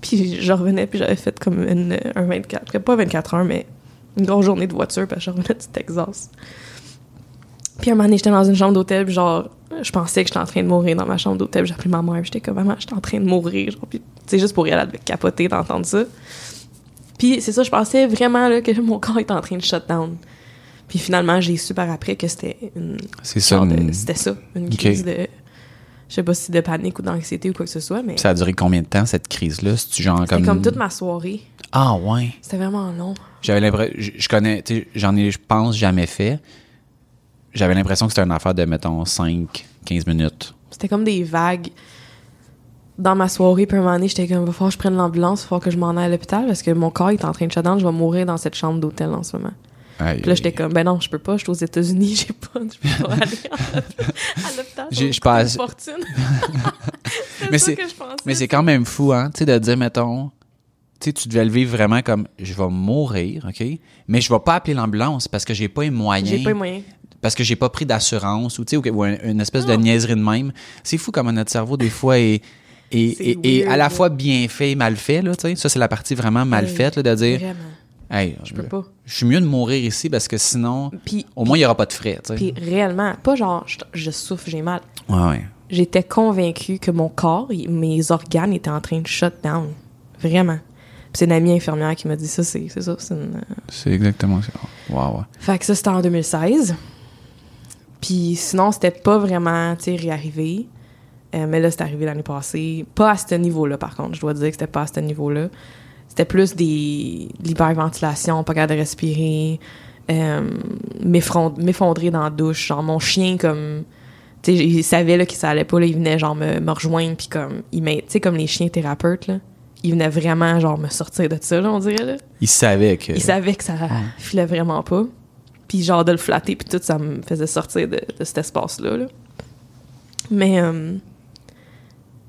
Puis je revenais, puis j'avais fait comme une, un 24, pas 24 heures, mais une grosse journée de voiture, parce que je revenais du Texas. Puis un moment donné, j'étais dans une chambre d'hôtel, puis genre, je pensais que j'étais en train de mourir dans ma chambre d'hôtel. J'ai appelé ma mère, j'étais comme, maman, j'étais en train de mourir. Genre, puis, c'est juste pour elle, elle devait capoter d'entendre ça. Puis c'est ça, je pensais vraiment là, que [laughs] mon corps était en train de shut down. Puis finalement, j'ai su par après que c'était une. C'est ça. Une... C'était ça, une crise de. Je sais pas si de panique ou d'anxiété ou quoi que ce soit, mais. Ça a duré combien de temps, cette crise-là? C'était genre comme. comme toute ma soirée. Ah, ouais. C'était vraiment long. J'avais l'impression. Je connais. J'en ai, je pense, jamais fait j'avais l'impression que c'était une affaire de, mettons, 5, 15 minutes. C'était comme des vagues. Dans ma soirée, puis un moment donné, j'étais comme, il va falloir que je prenne l'ambulance, il va falloir que je m'en aille à l'hôpital parce que mon corps est en train de shutdown, je vais mourir dans cette chambre d'hôtel en ce moment. Puis là, j'étais comme, ben non, je peux pas, je suis aux États-Unis, [laughs] j'ai pas, je peux pas aller à l'hôpital. Je passe. fortune. [laughs] mais c'est, mais c'est quand même fou, hein, tu sais, de dire, mettons, tu sais, tu devais le vivre vraiment comme, je vais mourir, OK? Mais je vais pas appeler l'ambulance parce que j'ai pas les moyens. J'ai pas les moyens parce que j'ai pas pris d'assurance ou, ou une espèce de niaiserie de même. C'est fou comment notre cerveau, des fois, est, est, à la fois bien fait et mal fait. Là, ça, c'est la partie vraiment mal faite de dire Hey, je peux pas. Je suis mieux de mourir ici parce que sinon, au moins, il n'y aura pas de frais. Puis réellement, pas genre je, souffre, j'ai mal. Ouais, ouais. J'étais convaincue que mon corps, mes organes étaient en train de shut down. Vraiment. c'est une amie infirmière qui m'a dit ça, c'est ça. C'est exactement ça. Wow, ouais. Fait que ça, c'était en 2016. Puis sinon, c'était pas vraiment, tu sais, réarrivé. Euh, mais là, c'est arrivé l'année passée. Pas à ce niveau-là, par contre. Je dois dire que c'était pas à ce niveau-là. C'était plus des l'hyperventilation, pas capable de respirer, euh, m'effondrer dans la douche. Genre, mon chien, comme... Tu sais, il savait là, que ça allait pas. Là, il venait, genre, me, me rejoindre. Puis comme... Tu sais, comme les chiens thérapeutes, là. Il venait vraiment, genre, me sortir de ça, là, on dirait, là. Il savait que... Il savait que ça filait vraiment pas. Puis genre de le flatter, puis tout, ça me faisait sortir de, cet espace-là. Mais euh,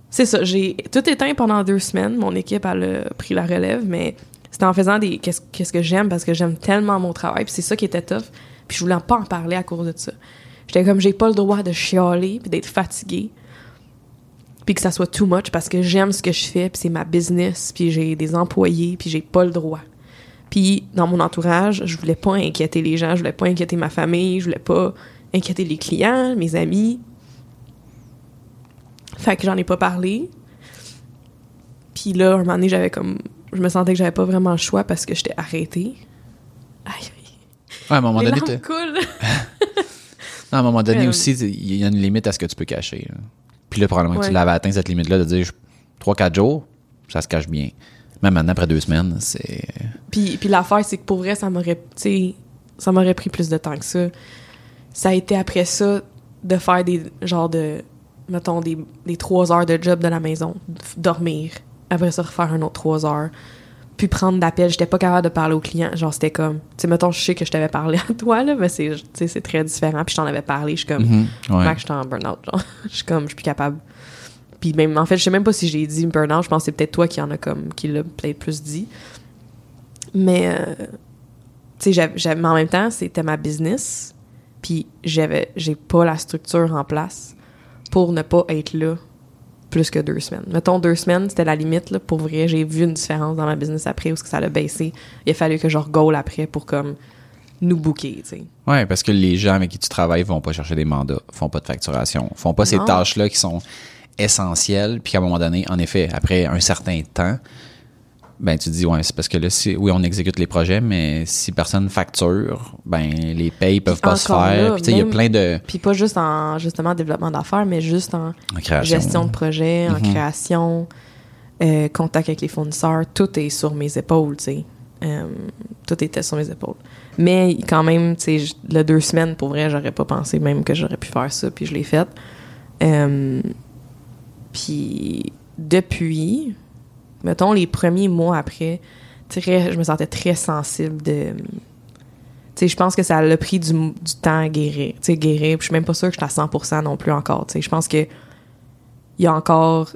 c'est ça, j'ai tout éteint pendant deux semaines. Mon équipe, a pris la relève, mais c'était en faisant des qu'est-ce que j'aime, parce que j'aime tellement mon travail, puis c'est ça qui était tough. Puis je voulais pas en parler à cause de ça. J'étais comme, j'ai pas le droit de chialer, puis d'être fatiguée, puis que ça soit too much, parce que j'aime ce que je fais, puis c'est ma business, puis j'ai des employés, puis j'ai pas le droit. Puis dans mon entourage, je voulais pas inquiéter les gens, je voulais pas inquiéter ma famille, je voulais pas inquiéter les clients, mes amis. Fait que j'en ai pas parlé. Puis là, un moment donné, j'avais comme je me sentais que j'avais pas vraiment le choix parce que j'étais arrêtée. Aïe. Ouais, à un moment les donné, cool. [laughs] non, à un moment donné aussi, il y a une limite à ce que tu peux cacher. Puis là, probablement que tu l'avais atteint cette limite-là de dire 3-4 jours, ça se cache bien. Même maintenant, après deux semaines, c'est. Puis, puis l'affaire, c'est que pour vrai, ça m'aurait, ça m'aurait pris plus de temps que ça. Ça a été après ça de faire des genre de mettons des, des trois heures de job de la maison, dormir, après ça refaire un autre trois heures, puis prendre d'appels. J'étais pas capable de parler aux clients. Genre c'était comme, tu sais, mettons, je sais que je t'avais parlé à [laughs] toi là, mais c'est, c'est très différent. Puis je t'en avais parlé, je suis comme, mm je suis en burn-out. Genre, [laughs] je suis comme, je suis plus capable. Puis même, en fait, je sais même pas si j'ai dit burn-out. Je pense que c'est peut-être toi qui en a comme, qui l'a peut-être plus dit. Mais, euh, tu sais, j'avais, en même temps, c'était ma business. Puis j'avais, j'ai pas la structure en place pour ne pas être là plus que deux semaines. Mettons deux semaines, c'était la limite, là. Pour vrai, j'ai vu une différence dans ma business après où que ça l'a baissé. Il a fallu que je regole après pour comme nous booker, tu sais. Ouais, parce que les gens avec qui tu travailles vont pas chercher des mandats, font pas de facturation, font pas ces tâches-là qui sont essentiel, puis qu'à un moment donné, en effet, après un certain temps, ben tu te dis ouais c'est parce que là si, oui on exécute les projets mais si personne facture ben les payes peuvent pas se faire puis tu sais il y a plein de Puis pas juste en justement développement d'affaires, mais juste en gestion de projet, en Mhm. création, euh, contact avec les fournisseurs, tout est sur mes épaules, tu sais. Euh, tout était sur mes épaules. Mais quand même, tu sais, le deux semaines, pour vrai, j'aurais pas pensé même que j'aurais pu faire ça, puis je l'ai fait. Euh, puis depuis, mettons, les premiers mois après, je me sentais très sensible de... Tu sais, je pense que ça a pris du, du temps à guérir. Tu sais, guérir, je suis même pas sûre que je suis à 100% non plus encore. Tu sais, je pense que il y a encore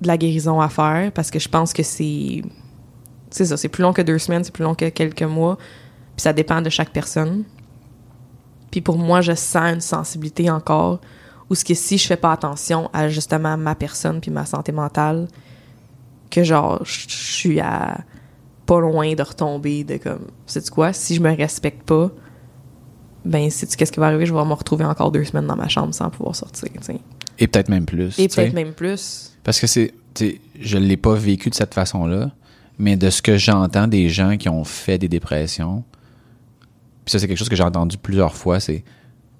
de la guérison à faire parce que je pense que c'est c'est ça, c'est plus long que deux semaines, c'est plus long que quelques mois, puis ça dépend de chaque personne. Puis pour moi, je sens une sensibilité encore où ce que si je fais pas attention à justement ma personne puis ma santé mentale, que genre je suis à pas loin de retomber de comme sais quoi, si je me respecte pas, ben sais-tu qu'est-ce qui va arriver, je vais me retrouver encore deux semaines dans ma chambre sans pouvoir sortir, tu sais. et peut-être même plus Et peut-être même plus. Parce que c'est, je l'ai pas vécu de cette façon-là, mais de ce que j'entends des gens qui ont fait des dépressions, puis ça c'est quelque chose que j'ai entendu plusieurs fois, c'est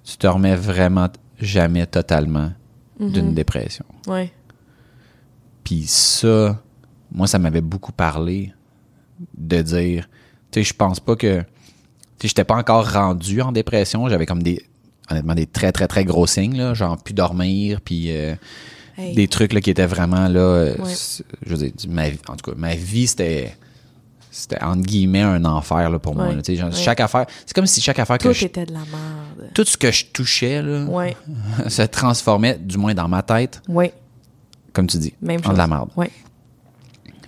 tu te remets vraiment jamais totalement d'une dépression. Ouais. Puis ça, moi ça m'avait beaucoup parlé de dire, tu sais, je pense pas que, tu sais, j'étais pas encore rendu en dépression, j'avais comme des, honnêtement des très très très gros signes là, genre plus dormir, puis euh, Hey. des trucs là, qui étaient vraiment là euh, Ouais. je veux dire ma en tout cas ma vie c'était c'était entre guillemets un enfer là, pour moi là, genre, Ouais. chaque affaire c'est comme si chaque affaire que Tout je, était de la merde. tout ce que je touchais là, Ouais. [laughs] se transformait du moins dans ma tête comme tu dis Même en chose. de la merde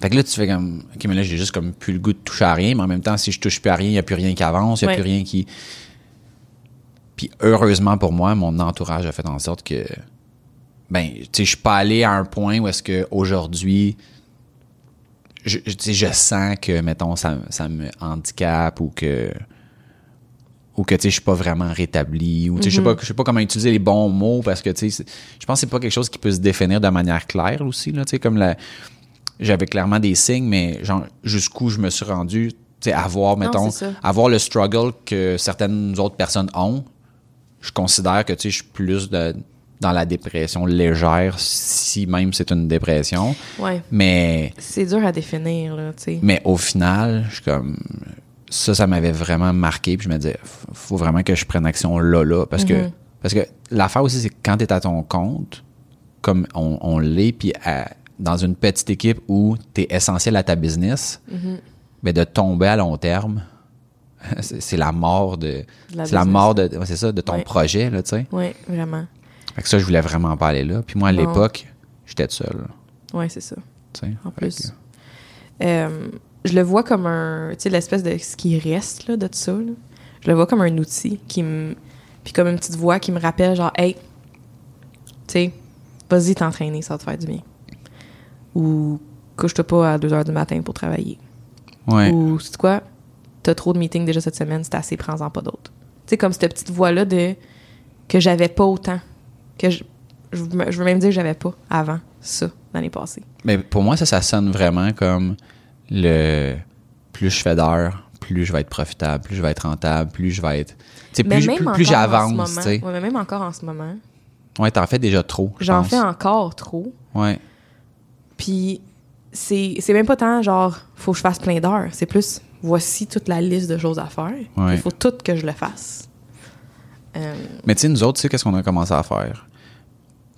fait que là tu fais comme ok mais là j'ai juste comme plus le goût de toucher à rien mais en même temps si je touche plus à rien il y a plus rien qui avance il y a plus rien qui puis heureusement pour moi mon entourage a fait en sorte que ben tu sais je suis pas allé à un point où est-ce que aujourd'hui je, sens que mettons ça, ça me handicape ou que ou que tu sais je suis pas vraiment rétabli ou tu sais je sais pas je sais pas comment utiliser les bons mots parce que tu sais je pense que c'est pas quelque chose qui peut se définir de manière claire aussi là tu sais comme la j'avais clairement des signes mais genre jusqu'où je me suis rendu tu sais avoir mettons avoir le struggle que certaines autres personnes ont je considère que tu sais je suis plus de- dans la dépression légère si même c'est une dépression Ouais. mais C'est dur à définir, là, tu sais. mais au final, je suis comme ça, ça m'avait vraiment marqué. Puis je me disais, faut vraiment que je prenne action là, là. Parce que, parce que l'affaire aussi, c'est que quand tu es à ton compte, comme on, on l'est, puis à- dans une petite équipe où tu es essentiel à ta business, mais de tomber à long terme, [laughs] c'est la mort de. C'est la mort de. C'est ça, de ton Ouais. projet, là, tu sais. Ouais, vraiment. Fait que ça, je voulais vraiment pas aller là. Puis moi, à l'époque, j'étais seul, Ouais, c'est ça. En plus. que- Euh, je le vois comme un. Tu sais, l'espèce de ce qui reste là, de ça. là. Je le vois comme un outil qui me. Puis comme une petite voix qui me rappelle, genre, hey, tu sais, vas-y t'entraîner, ça va te faire du bien. Ou couche-toi pas à 2 h du matin pour travailler. Ouais. Ou, c'est quoi, t'as trop de meetings déjà cette semaine, c'est assez, prends-en pas d'autres. Tu sais, comme cette petite voix-là de. que j'avais pas autant. Que je. Je veux je veux même dire que j'avais pas avant ça, l'année passée. Mais pour moi, ça, ça sonne vraiment comme le plus je fais d'heures, plus je vais être profitable, plus je vais être rentable, plus je vais être. Tu sais, Mais plus, même plus, plus j'avance, ouais, mais même encore en ce moment, Ouais, t'en fais déjà trop. je j'en fais encore trop. Ouais. Puis c'est c'est même pas tant genre faut que je fasse plein d'heures, c'est plus voici toute la liste de choses à faire. Ouais. Il faut tout que je le fasse. Euh, Mais tu sais, nous autres, tu sais, qu'est-ce qu'on a commencé à faire?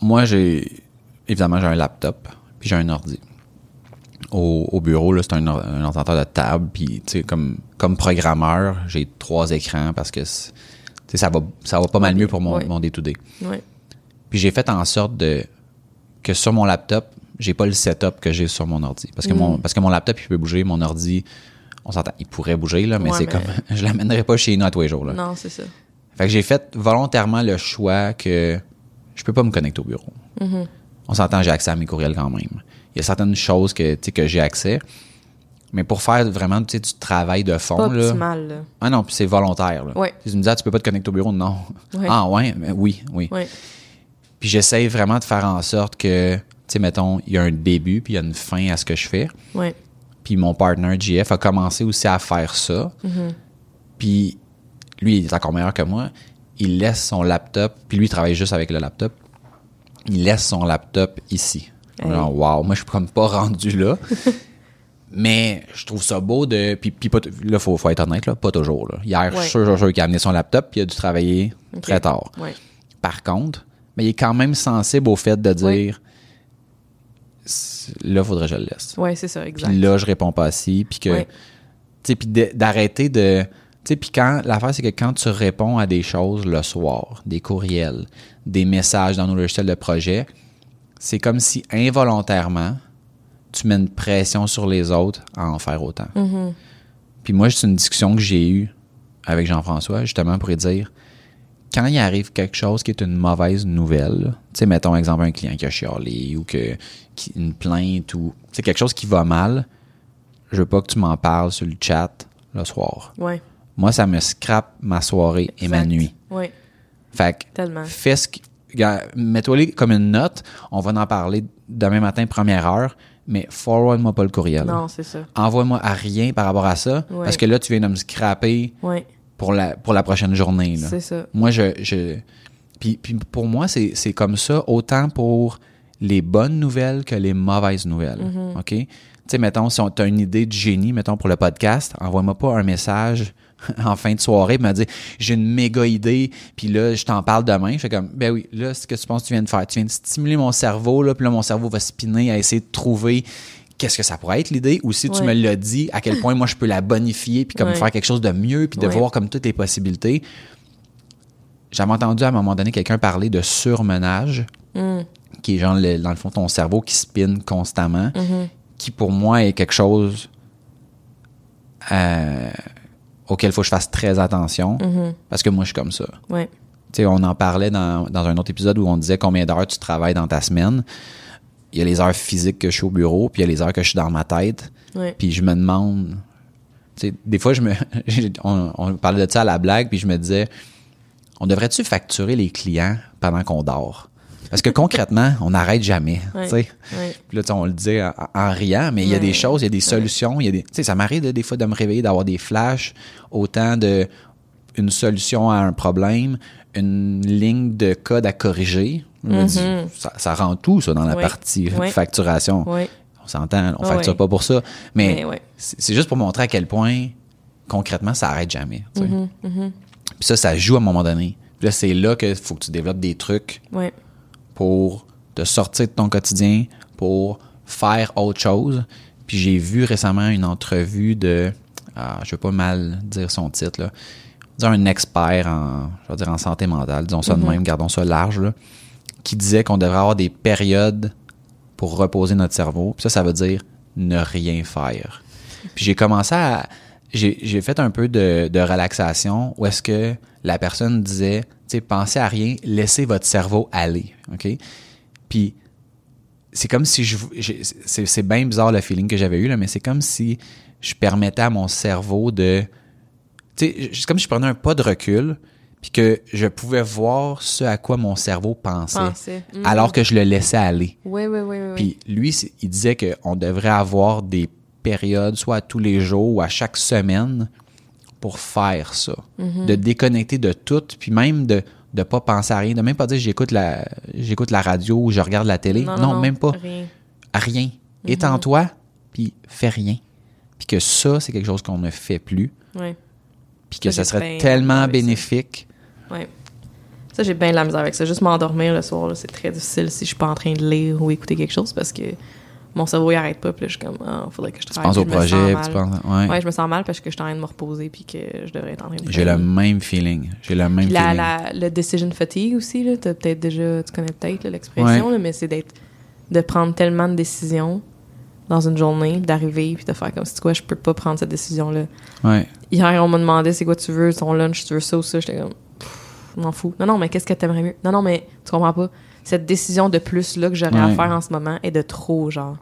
Moi, j'ai. Évidemment, j'ai un laptop, puis j'ai un ordi. Au, au bureau, là, c'est un, un ordinateur de table, puis tu sais, comme, comme programmeur, j'ai trois écrans parce que ça va, ça va pas mal mieux pour mon, Ouais. mon day-to-day. ouais. Puis j'ai fait en sorte de que sur mon laptop, j'ai pas le setup que j'ai sur mon ordi. Parce que, Mm. mon, parce que mon laptop, il peut bouger, mon ordi, on s'entend, il pourrait bouger, là, mais Ouais, c'est mais- comme. [laughs] Je l'amènerai pas chez nous à tous les jours. Là. Non, c'est ça. Fait que j'ai fait volontairement le choix que je peux pas me connecter au bureau. Mm-hmm. On s'entend, j'ai accès à mes courriels quand même. Il y a certaines choses que, que j'ai accès. Mais pour faire vraiment du travail de fond, Pas là. optimal, là. Ah non, puis c'est volontaire. Là. Tu me dis, ah, tu peux pas te connecter au bureau, non. Ah ouais, mais oui, oui. Puis j'essaye vraiment de faire en sorte que, tu sais, mettons, il y a un début, puis il y a une fin à ce que je fais. Puis mon partner, GF, a commencé aussi à faire ça. Puis lui, il est encore meilleur que moi. Il laisse son laptop, puis lui, il travaille juste avec le laptop. Il laisse son laptop ici. Hey. Wow, moi, je suis comme pas [laughs] rendu là. Mais je trouve ça beau de. Puis, puis pas là, faut, faut être honnête, là, pas toujours. Là. Hier, je Ouais. suis sûr, sûr, qu'il a amené son laptop, puis il a dû travailler très tard. Ouais. Par contre, mais il est quand même sensible au fait de Ouais. dire C'est- là, faudrait que je le laisse. Ouais, c'est ça, exact. Puis là, je réponds pas assis. Puis que. Ouais. Tu sais, puis d'arrêter de. Sais, puis quand. L'affaire, c'est que quand tu réponds à des choses le soir, des courriels, des messages dans nos logiciels de projet, c'est comme si involontairement, tu mets une pression sur les autres à en faire autant. Mm-hmm. Puis moi, c'est une discussion que j'ai eue avec Jean-François, justement, pour lui dire quand il arrive quelque chose qui est une mauvaise nouvelle, tu sais, mettons exemple un client qui a chialé ou que qui- une plainte ou c'est quelque chose qui va mal, je veux pas que tu m'en parles sur le chat le soir. Ouais. Moi, ça me scrape ma soirée et ma nuit. Ouais. Fait que Tellement. fais ce mets-toi comme une note, on va en parler demain matin première heure, mais forward-moi pas le courriel. Non, c'est ça. Envoie-moi à rien par rapport à ça parce que là tu viens de me scraper pour la pour la prochaine journée. C'est ça. Moi, je. je puis, puis pour moi, c'est c'est comme ça, autant pour les bonnes nouvelles que les mauvaises nouvelles. Mm-hmm. OK? Tu sais, mettons, si tu as une idée de génie, mettons, pour le podcast, envoie-moi pas un message [laughs] en fin de soirée me dire j'ai une méga idée, puis là, je t'en parle demain. Je fais comme, ben oui, là, ce que tu penses que tu viens de faire, tu viens de stimuler mon cerveau, là, puis là, mon cerveau va spinner à essayer de trouver qu'est-ce que ça pourrait être l'idée, ou si tu me l'as dit, à quel point moi je peux la bonifier, puis comme Ouais. faire quelque chose de mieux, puis de Ouais. voir comme toutes les possibilités. J'avais entendu à un moment donné quelqu'un parler de surmenage, Mm. qui est genre, le- dans le fond, ton cerveau qui spinne constamment, Mm-hmm. qui pour moi est quelque chose euh, auquel il faut que je fasse très attention, Mm-hmm. parce que moi, je suis comme ça. Ouais. Tu sais, on en parlait dans, dans un autre épisode où on disait combien d'heures tu travailles dans ta semaine. Il y a les heures physiques que je suis au bureau, puis il y a les heures que je suis dans ma tête. Ouais. Puis je me demande. Tu sais, des fois, je me, [laughs] on, on parlait de ça à la blague, puis je me disais, on devrait-tu facturer les clients pendant qu'on dort? Parce que concrètement, on n'arrête jamais. Ouais. Ouais. Puis là, on le disait en, en riant, mais il y a des choses, il y a des solutions, y a des. Tu sais, ça m'arrive de- des fois de me réveiller, d'avoir des flashs, autant de une solution à un problème, une ligne de code à corriger. Dis, ça, ça rend tout, ça, dans la partie facturation. On s'entend, on facture pas pour ça. Mais c'est juste pour montrer à quel point, concrètement, ça arrête jamais. Mm-hmm, Puis ça, ça joue à un moment donné. Puis là, c'est là qu'il faut que tu développes des trucs Ouais. Pour te sortir de ton quotidien, pour faire autre chose. Puis j'ai vu récemment une entrevue de, ah, je veux pas mal dire son titre, là, un expert en, je veux dire en santé mentale, disons ça de même, gardons ça large, là, qui disait qu'on devrait avoir des périodes pour reposer notre cerveau. Puis ça, ça veut dire ne rien faire. Puis j'ai commencé à... J'ai fait un peu de, de relaxation où est-ce que la personne disait, tu sais, pensez à rien, laissez votre cerveau aller, OK? Puis c'est comme si je... C'est bien bizarre le feeling que j'avais eu, là, mais c'est comme si je permettais à mon cerveau de... Tu sais, c'est comme si je prenais un pas de recul, puis que je pouvais voir ce à quoi mon cerveau pensait, Pensait. Mhm. alors que je le laissais aller. Ouais, ouais, ouais, ouais. Puis lui, il disait qu'on devrait avoir des périodes, soit à tous les jours ou à chaque semaine, pour faire ça. Mhm. De déconnecter de tout, puis même de ne pas penser à rien, de même pas dire j'écoute la, j'écoute la radio ou je regarde la télé. Non, même pas. Rien. Rien. Étends-toi, puis fais rien. Puis que ça, c'est quelque chose qu'on ne fait plus, Ouais. puis que Ça, serait tellement bénéfique. Ouais. Ça, j'ai bien de la misère avec ça. Juste m'endormir le soir, c'est très difficile si je suis pas en train de lire ou écouter quelque chose parce que mon cerveau, il arrête pas. Puis là, je suis comme, ah, faudrait que je Tu travaille. penses au projet, tu penses... Ouais. Ouais, je me sens mal parce que je suis en train de me reposer puis que je devrais être en train de J'ai le même feeling. J'ai le même la, feeling. la, le decision fatigue aussi, là, t'as peut-être déjà, tu connais peut-être là, l'expression, Ouais. là, mais c'est d'être, de prendre tellement de décisions dans une journée, d'arriver, puis de faire comme, c'est quoi, je peux pas prendre cette décision-là. Ouais. Hier, on m'a demandé c'est quoi tu veux, ton lunch, tu veux ça ou ça? J'étais comme, m'en fous. Non, non, mais qu'est-ce que t'aimerais mieux? Non, non, mais tu comprends pas. Cette décision de plus là que j'aurais à faire en ce moment est de trop, genre.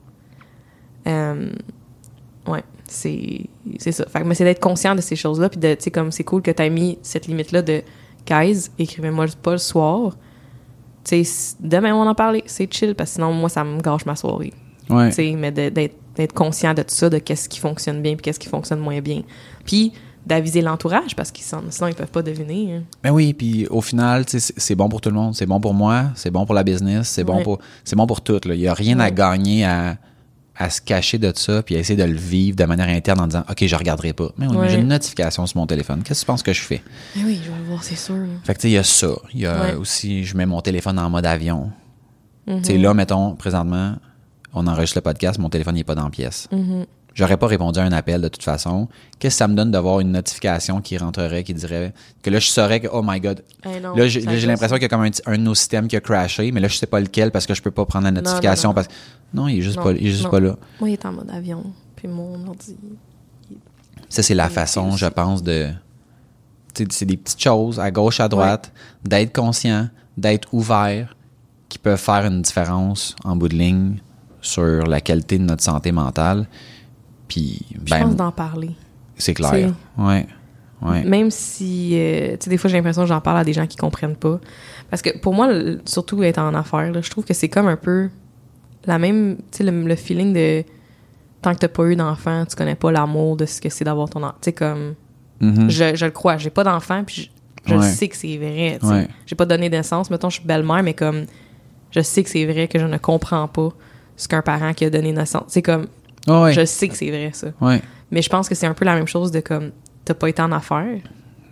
Euh, ouais, c'est c'est ça. Fait que, mais c'est d'être conscient de ces choses-là, puis de, tu sais, comme c'est cool que t'as mis cette limite-là de, guys, écrivez-moi pas le soir. tu sais, demain, on en parler. C'est chill, parce que sinon, moi, ça me gâche ma soirée. Ouais. Tu sais, mais de- d'être d'être conscient de tout ça, de qu'est-ce qui fonctionne bien puis qu'est-ce qui fonctionne moins bien. Puis d'aviser l'entourage, parce qu'ils sinon, ils peuvent pas deviner. hein. Ben oui, puis au final, tu sais, c'est c'est bon pour tout le monde. C'est bon pour moi, c'est bon pour la business, c'est bon pour c'est bon pour tout. Il y a rien à gagner à, à se cacher de ça puis à essayer de le vivre de manière interne en disant OK, je regarderai pas. Mais oui, mais Ouais. j'ai une notification sur mon téléphone. Qu'est-ce que tu penses que je fais? Mais oui, je vais le voir, c'est sûr. Fait que tu sais, il y a ça. Il y a Ouais. aussi je mets mon téléphone en mode avion. Tu sais là mettons présentement, on enregistre le podcast, mon téléphone n'est pas dans la pièce. Mhm. J'aurais pas répondu à un appel de toute façon. Qu'est-ce que ça me donne d'avoir une notification qui rentrerait, qui dirait que là, je saurais que, oh my god. Eh non, là, j'ai l'impression qu'il y a comme un, un de nos systèmes qui a crashé, mais là, je sais pas lequel parce que je peux pas prendre la non, notification non. parce que. Non, il est juste, Non, pas, il est juste pas là. Moi, il est en mode avion, puis mon ordi. Ça, c'est la façon, je pense, de. tu sais, C'est des petites choses à gauche, à droite, d'être conscient, d'être ouvert, qui peuvent faire une différence en bout de ligne sur la qualité de notre santé mentale. Puis, Je ben, pense d'en parler. c'est clair. Ouais. Ouais. Même si, euh, tu sais, des fois, j'ai l'impression que j'en parle à des gens qui comprennent pas. Parce que pour moi, le- surtout être en affaires, là, je trouve que c'est comme un peu la même, tu sais, le, le feeling de tant que t'as pas eu d'enfant, tu connais pas l'amour de ce que c'est d'avoir ton enfant. Tu sais, comme, Mhm. je, je le crois, j'ai pas d'enfant, puis je, je Ouais. sais que c'est vrai. Ouais. J'ai pas donné de naissance, mettons, je suis belle-mère, mais comme, je sais que c'est vrai que je ne comprends pas ce qu'un parent qui a donné naissance. C'est comme, Ah ouais. je sais que c'est vrai, ça. Ouais. Mais je pense que c'est un peu la même chose de comme t'as pas été en affaires,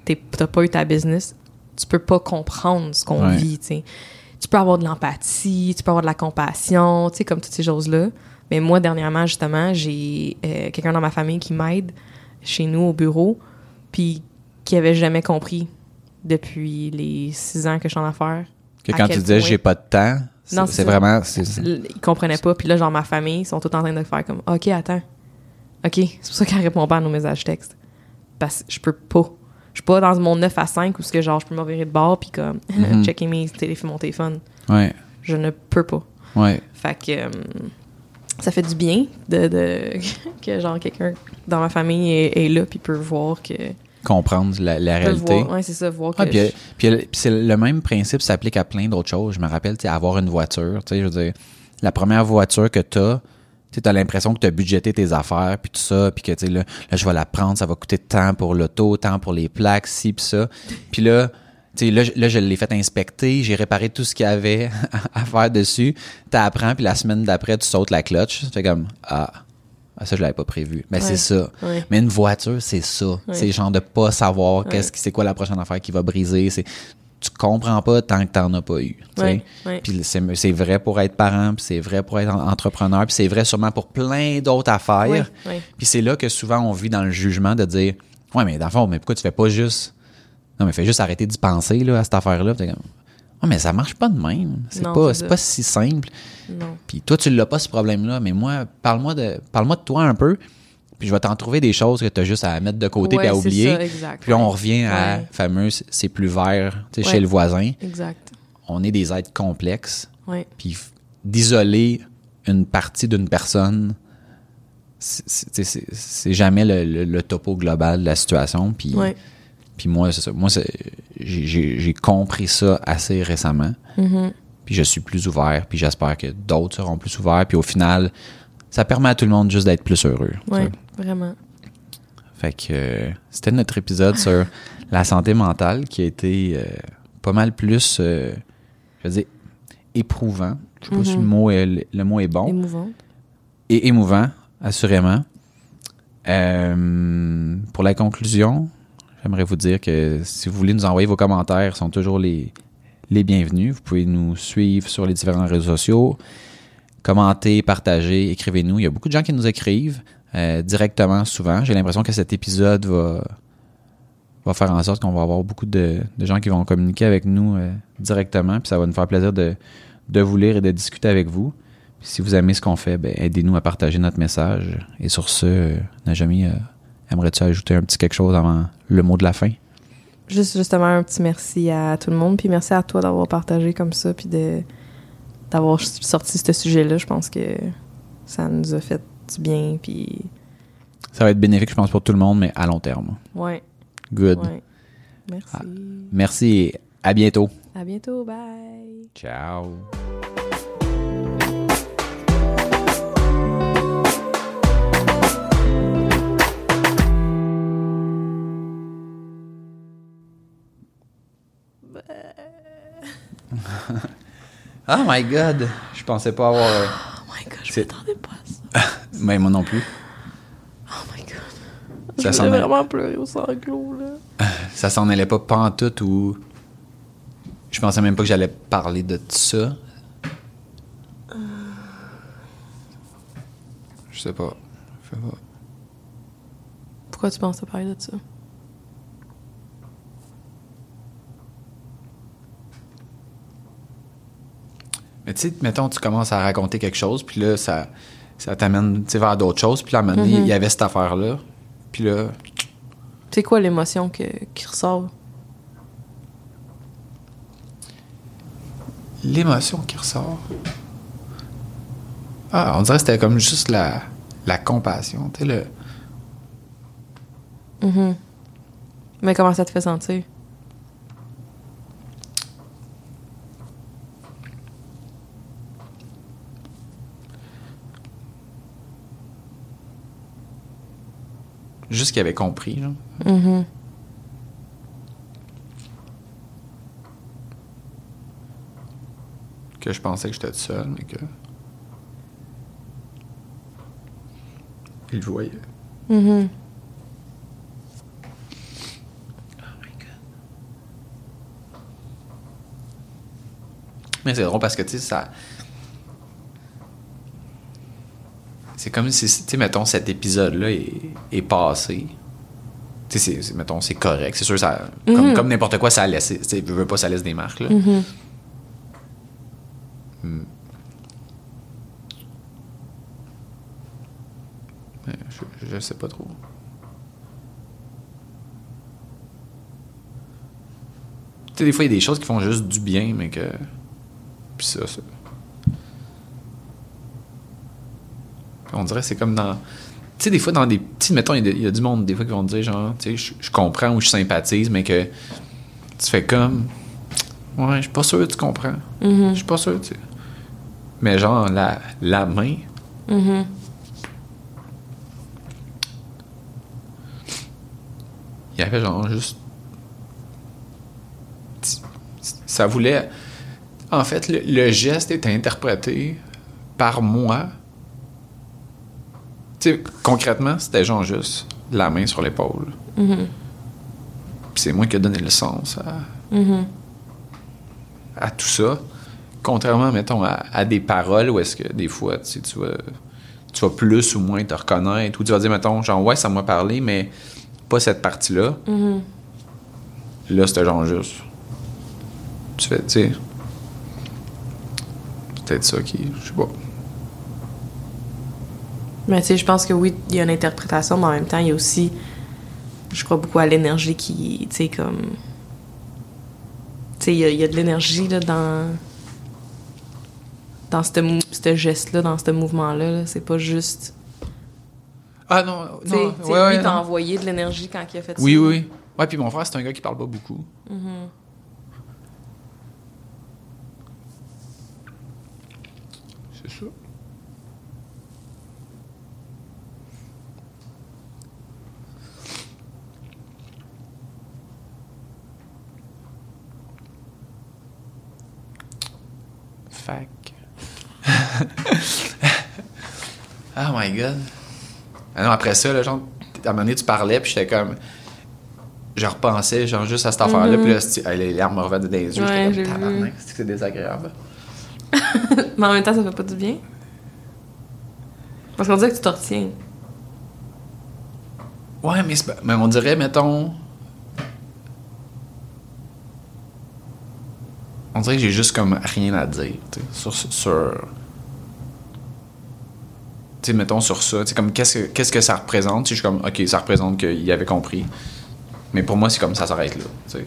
t'as pas eu ta business, tu peux pas comprendre ce qu'on Ouais. vit, tu sais. Tu peux avoir de l'empathie, tu peux avoir de la compassion, tu sais, comme toutes ces choses-là. Mais moi, dernièrement, justement, j'ai euh, quelqu'un dans ma famille qui m'aide chez nous au bureau, puis qui avait jamais compris depuis les six ans que je suis en affaires. Que quand tu disais j'ai pas de temps, Non, c'est vraiment. Ils comprenaient pas. Puis là, genre, ma famille, ils sont tous en train de faire comme OK, attends. OK, c'est pour ça qu'elle répond pas à nos messages textes. Parce que je peux pas. Je suis pas dans mon 9 à 5 où ce que genre je peux me virer de bord puis comme [laughs] Mhm. checker mes téléphones, mon téléphone. Ouais. Je ne peux pas. Ouais. Fait que euh, ça fait du bien de, de- [laughs] que genre quelqu'un dans ma famille est, est là puis peut voir que Comprendre la, réalité. ouais, c'est ça, voir que Ouais, puis, je- puis, puis c'est le même principe s'applique à plein d'autres choses. Je me rappelle, tu sais, avoir une voiture, tu sais, je veux dire, la première voiture que tu as, tu as l'impression que tu as budgété tes affaires, puis tout ça, puis que, tu sais, là, là, je vais la prendre, ça va coûter tant pour l'auto, tant pour les plaques, ci, puis ça. Puis là, tu sais, là, je- là, je l'ai fait inspecter, j'ai réparé tout ce qu'il y avait [laughs] à faire dessus. Tu apprends, puis la semaine d'après, tu sautes la clutch. Tu fais comme, ah, ah, ça, je l'avais pas prévu. Mais Ouais. c'est ça. Ouais. Mais une voiture, c'est ça. C'est genre de pas savoir Ouais. qu'est-ce qui c'est quoi la prochaine affaire qui va briser. C'est tu comprends pas tant que t'en as pas eu. Ouais, ouais. Puis c'est c'est vrai pour être parent, puis c'est vrai pour être en- entrepreneur, puis c'est vrai sûrement pour plein d'autres affaires. Ouais, ouais. Puis c'est là que souvent on vit dans le jugement de dire ouais mais dans le fond mais pourquoi tu fais pas juste non mais fais juste arrêter d'y penser là à cette affaire Ouais mais ça marche pas de même. C'est pas pas si simple. Non. Puis toi, tu l'as pas ce problème-là, mais moi, parle-moi de parle-moi de toi un peu, puis je vais t'en trouver des choses que tu as juste à mettre de côté Ouais, et à oublier. ça, exact, Puis on revient à Ouais. fameuse c'est plus vert, chez le voisin. Exact. On est des êtres complexes, puis d'isoler une partie d'une personne, c'est- jamais le, le- le topo global de la situation. Puis. Puis moi, c'est ça. Moi, j'ai- compris ça assez récemment. Mhm. Puis je suis plus ouvert, puis j'espère que d'autres seront plus ouverts. Puis au final, ça permet à tout le monde juste d'être plus heureux. sais. vraiment. Fait que euh, c'était notre épisode sur la santé mentale qui a été euh, pas mal plus, euh, je veux dire, éprouvant. Je sais pas si le mot est, le mot est bon. Émouvant. Et émouvant, assurément. Euh, pour la conclusion, j'aimerais vous dire que si vous voulez nous envoyer vos commentaires, sont toujours les, les bienvenus. Vous pouvez nous suivre sur les différents réseaux sociaux, commenter, partager, écrivez-nous. Il y a beaucoup de gens qui nous écrivent euh, directement souvent. J'ai l'impression que cet épisode va, va faire en sorte qu'on va avoir beaucoup de, de gens qui vont communiquer avec nous euh, directement. Puis ça va nous faire plaisir de, de vous lire et de discuter avec vous. Puis si vous aimez ce qu'on fait, ben, aidez-nous à partager notre message. Et sur ce, euh, Najami, euh, aimerais-tu ajouter un petit quelque chose avant le mot de la fin? Juste justement un petit merci à tout le monde, puis merci à toi d'avoir partagé comme ça, puis de d'avoir sorti ce sujet-là. Je pense que ça nous a fait du bien, puis Ça va être bénéfique, je pense, pour tout le monde, mais à long terme. ouais, Good. ouais. Merci. Merci et à bientôt. À bientôt. Bye. Ciao. Oh my god! Je pensais pas avoir. euh, Oh my god, je m'attendais pas à ça. [laughs] Mais moi non plus. Oh my god. Ça s'en vraiment pleurer au sanglot, là. [laughs] Ça s'en allait pas pantoute ou. Je pensais même pas que j'allais parler de ça. Je sais pas. Je sais pas. Pourquoi tu penses à parler de ça? Mais tu sais, mettons, tu commences à raconter quelque chose, puis là, ça, ça t'amène vers d'autres choses. Puis là, à un moment donné, il y avait cette affaire-là. Puis là, C'est quoi l'émotion que, qui ressort? l'émotion qui ressort? Ah, on dirait que c'était comme juste la, la compassion. Tu sais, le. Mhm. Mais comment ça te fait sentir? Juste qu'il avait compris. Mhm. que je pensais que j'étais tout seul, mais que. Il le voyait. Mhm. Mais c'est drôle parce que, tu sais, ça. C'est comme si, tu sais, mettons, cet épisode-là est, est passé. Tu sais, mettons, c'est correct. C'est sûr, ça, comme, Mhm. comme n'importe quoi, ça laisse. Tu veux, pas, ça laisse des marques, là. Mhm. Hmm. Je, je sais pas trop. Tu sais, des fois, il y a des choses qui font juste du bien, mais que. Puis ça, ça. On dirait que c'est comme dans. Tu sais, des fois, dans des petits. Mettons, il y, a- il y a du monde, des fois, qui vont te dire, genre, tu sais, je, comprends ou je sympathise, mais que. Tu fais comme. Ouais, je suis pas sûr que tu comprends. Mhm. Je suis pas sûr, tu sais. Mais genre, la, la main, Mhm. il y avait genre juste. Ça voulait. En fait, le, le geste était interprété par moi. Sais, concrètement, c'était genre juste la main sur l'épaule. Mhm. Puis c'est moi qui ai donné le sens à, Mhm. à tout ça. Contrairement, mettons, à, à des paroles où est-ce que des fois, tu sais, tu vas, tu vas plus ou moins te reconnaître, ou tu vas dire, mettons, genre, ouais, ça m'a parlé, mais pas cette partie-là. Mhm. Là, c'était genre juste. Tu fais, tu sais. Peut-être ça qui. Je sais pas. Mais tu sais, je pense que oui, il y a une interprétation, mais en même temps, il y a aussi. Je crois beaucoup à l'énergie qui. Tu sais, comme. Tu sais, il y, a- il y a de l'énergie, là, dans. Dans ce geste-là, dans ce mouvement-là. là. C'est pas juste. Ah non, non. tu sais, ouais, ouais, lui, t'a non. envoyé de l'énergie quand il a fait Oui, ça. oui, oui. Ouais, puis mon frère, c'est un gars qui parle pas beaucoup. Mhm. C'est ça. Fac. [laughs] oh my god. Ah non, après ça, là, genre, à un moment donné, tu parlais, puis j'étais comme. Je repensais, genre, juste à cette affaire-là, puis là, les larmes me revenaient dans les yeux. Ouais, j'étais comme, tabarnak, c'est que c'est désagréable? [laughs] Mais en même temps, ça fait pas du bien. Parce qu'on dirait que tu te retiens. Ouais, mais, mais on dirait, mettons. On dirait que j'ai juste comme rien à dire, sur. sur tu sais, mettons sur ça, tu sais, comme qu'est-ce que, qu'est-ce que ça représente, je suis comme, ok, ça représente qu'il avait compris. Mais pour moi, c'est comme ça s'arrête là, tu sais.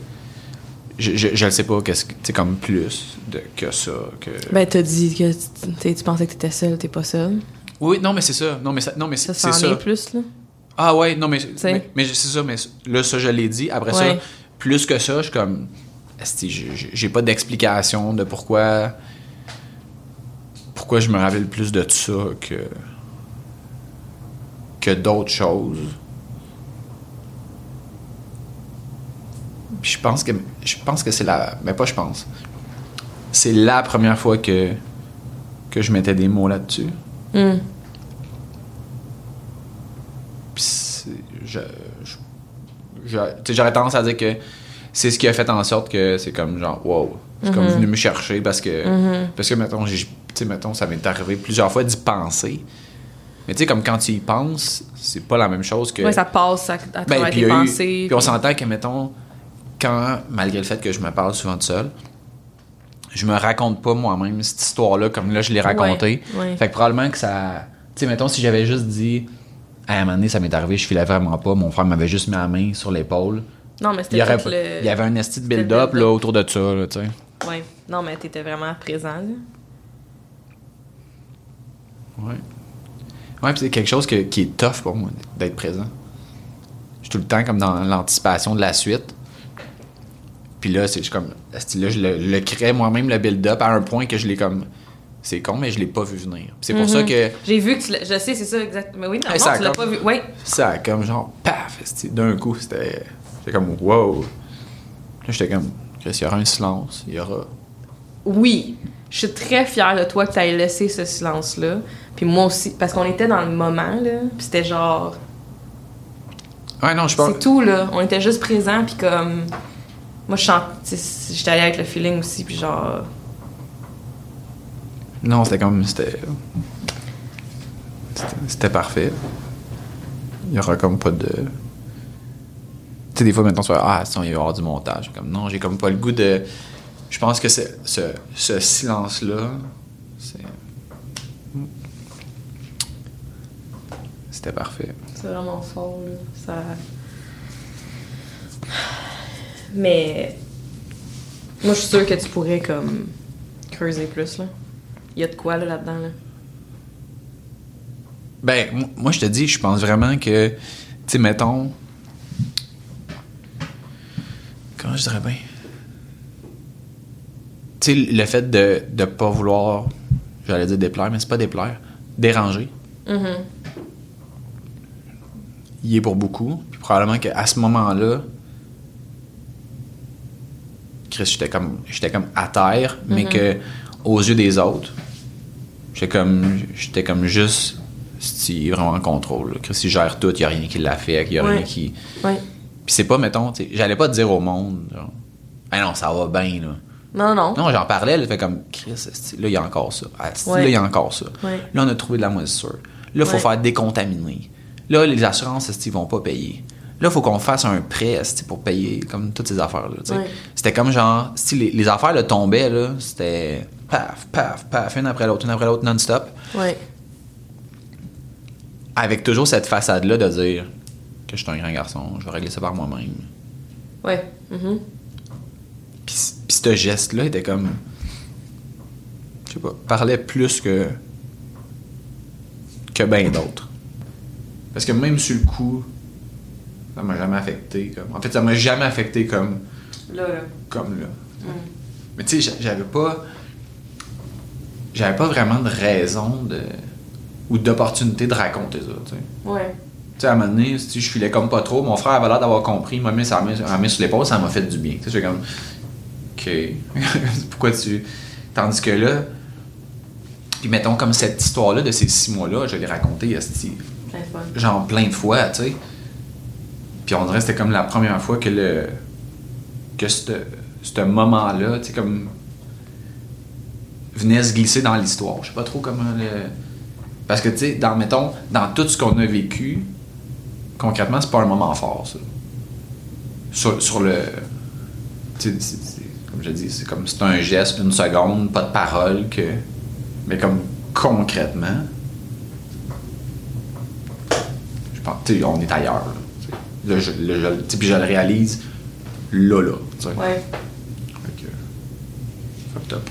Je, je, je le sais pas, qu'est-ce que, tu sais, comme plus de, que ça, que. Ben, t'as dit que tu, tu sais, tu pensais que t'étais seule, t'es pas seule. Oui, non, mais c'est ça, non, mais ça, non, mais Ça c'est, s'en c'est est ça. plus, là. Ah ouais, non, mais, mais, mais c'est ça, mais là, ça, je l'ai dit. Après Ouais. ça, plus que ça, je suis comme. J'ai- pas d'explication de pourquoi. Pourquoi je me rappelle plus de ça que. que d'autres choses. Puis je pense que. Je pense que c'est la. Mais pas je pense. C'est la première fois que. que je mettais des mots là-dessus. Hmm. Puis je, j'aurais tendance à dire que c'est ce qui a fait en sorte que c'est comme genre wow c'est comme venu me chercher parce que parce que mettons tu sais mettons ça m'est arrivé plusieurs fois d'y penser mais tu sais comme quand tu y penses c'est pas la même chose que Ouais, ça passe à, à ben, travers tes pensées. puis on s'entend que, mettons, quand, malgré le fait que je me parle souvent tout seul, je me raconte pas moi-même cette histoire-là comme là je l'ai racontée. Ouais, ouais. Fait que probablement que ça. Tu sais, mettons, si j'avais juste dit, à un moment donné, ça m'est arrivé, je filais vraiment pas, mon frère m'avait juste mis la main sur l'épaule. Non, mais Il c'était aurait le... il y avait un esti de build-up là, autour de ça, là, tu sais. Ouais. Non, mais t'étais vraiment présent, là. Ouais. Ouais, puis c'est quelque chose que- qui est tough pour moi, d'être présent. Je suis tout le temps comme dans l'anticipation de la suite. Puis là, c'est comme. esti, Là, je le, le crée moi-même, le build-up, à un point que je l'ai comme. C'est con, mais je l'ai pas vu venir. C'est pour ça que J'ai vu que tu l'as... Je sais, c'est ça, exact. Mais oui, non, Hey, non, tu l'as comme- pas vu. Oui. ça a comme genre, paf, d'un coup, c'était. C'était comme, wow. Là, j'étais comme, Chris, il y aura un silence, il y aura. Oui. Je suis très fière de toi que tu aies laissé ce silence-là. Puis moi aussi, parce qu'on était dans le moment, là. Puis c'était genre... Ouais, non, je pense. C'est tout, là. On était juste présents, puis comme... Moi, je chante... J'étais allée avec le feeling aussi, puis genre... Non, c'était comme. C'était. c'était- C'était parfait. Il y aura comme pas de. Tu sais, des fois, maintenant, tu vas Ah, si, il va y avoir du montage. Comme, non, j'ai comme pas le goût de. Je pense que ce, ce silence-là, c'est. C'était parfait. C'est vraiment fort, là. Ça... Mais... Moi, je suis sûre que tu pourrais, comme, creuser plus, là. Il y a de quoi, là, là-dedans, là. Ben, mo- moi, je te dis, je pense vraiment que, tu sais, mettons. Comment je dirais bien? Tu sais, le fait de ne pas vouloir, j'allais dire déplaire, mais c'est pas déplaire, déranger, Mhm. il est pour beaucoup. Puis probablement qu'à ce moment-là, Chris, j'étais comme, j'étais comme à terre, mais que aux yeux des autres, j'étais comme, j'étais comme juste, c'est vraiment en contrôle. là. Chris, il gère tout, il n'y a rien qui l'affecte, il n'y a Ouais. rien qui. Ouais. Puis c'est pas, mettons, j'allais pas dire au monde, genre, ah non, ça va bien, là. Non, non. Non, j'en parlais, là, fait comme, Chris, là, il y a encore ça. Ah, Ouais. Là, il y a encore ça. Ouais. Là, on a trouvé de la moisissure. Là, il faut Ouais. faire décontaminer. Là, les assurances, ils vont pas payer? Là, il faut qu'on fasse un prêt pour payer comme toutes ces affaires-là. C'était comme genre, si les, les affaires là, tombaient, là, c'était paf, paf, paf, une après l'autre, une après l'autre, non-stop. Ouais. Avec toujours cette façade-là de dire que je suis un grand garçon, je vais régler ça par moi-même. Ouais. Puis, puis ce geste-là était comme. Je sais pas, parlait plus que. que ben d'autres. Parce que même sur le coup, ça m'a jamais affecté. Comme, en fait, ça m'a jamais affecté comme, Là, là. comme là. Mm. Mais tu sais, j'a- j'avais pas. J'avais pas vraiment de raison de. ou d'opportunité de raconter ça, tu sais. Ouais. Tu sais, à un moment donné, si je filais comme pas trop, mon frère avait l'air d'avoir compris, il m'a mis sa main, main sur l'épaule, ça m'a fait du bien. Tu sais, comme, OK, [laughs] pourquoi tu... Tandis que là, puis mettons comme cette histoire-là de ces six mois-là, je l'ai racontée, de fun. genre plein de fois, tu sais. Puis on dirait que c'était comme la première fois que le... que ce ce moment-là, tu sais, comme... venait se glisser dans l'histoire. Je sais pas trop comment le... Parce que, tu sais, dans, mettons, dans tout ce qu'on a vécu, concrètement, c'est pas un moment fort, ça. Sur, sur le. comme je dis, c'est comme c'est un geste, une seconde, pas de parole, que. Mais comme concrètement. Je pense, tu sais, on est ailleurs, là. Là, je, là, je- puis je le réalise là, là. Ouais. Fait que, fucked up.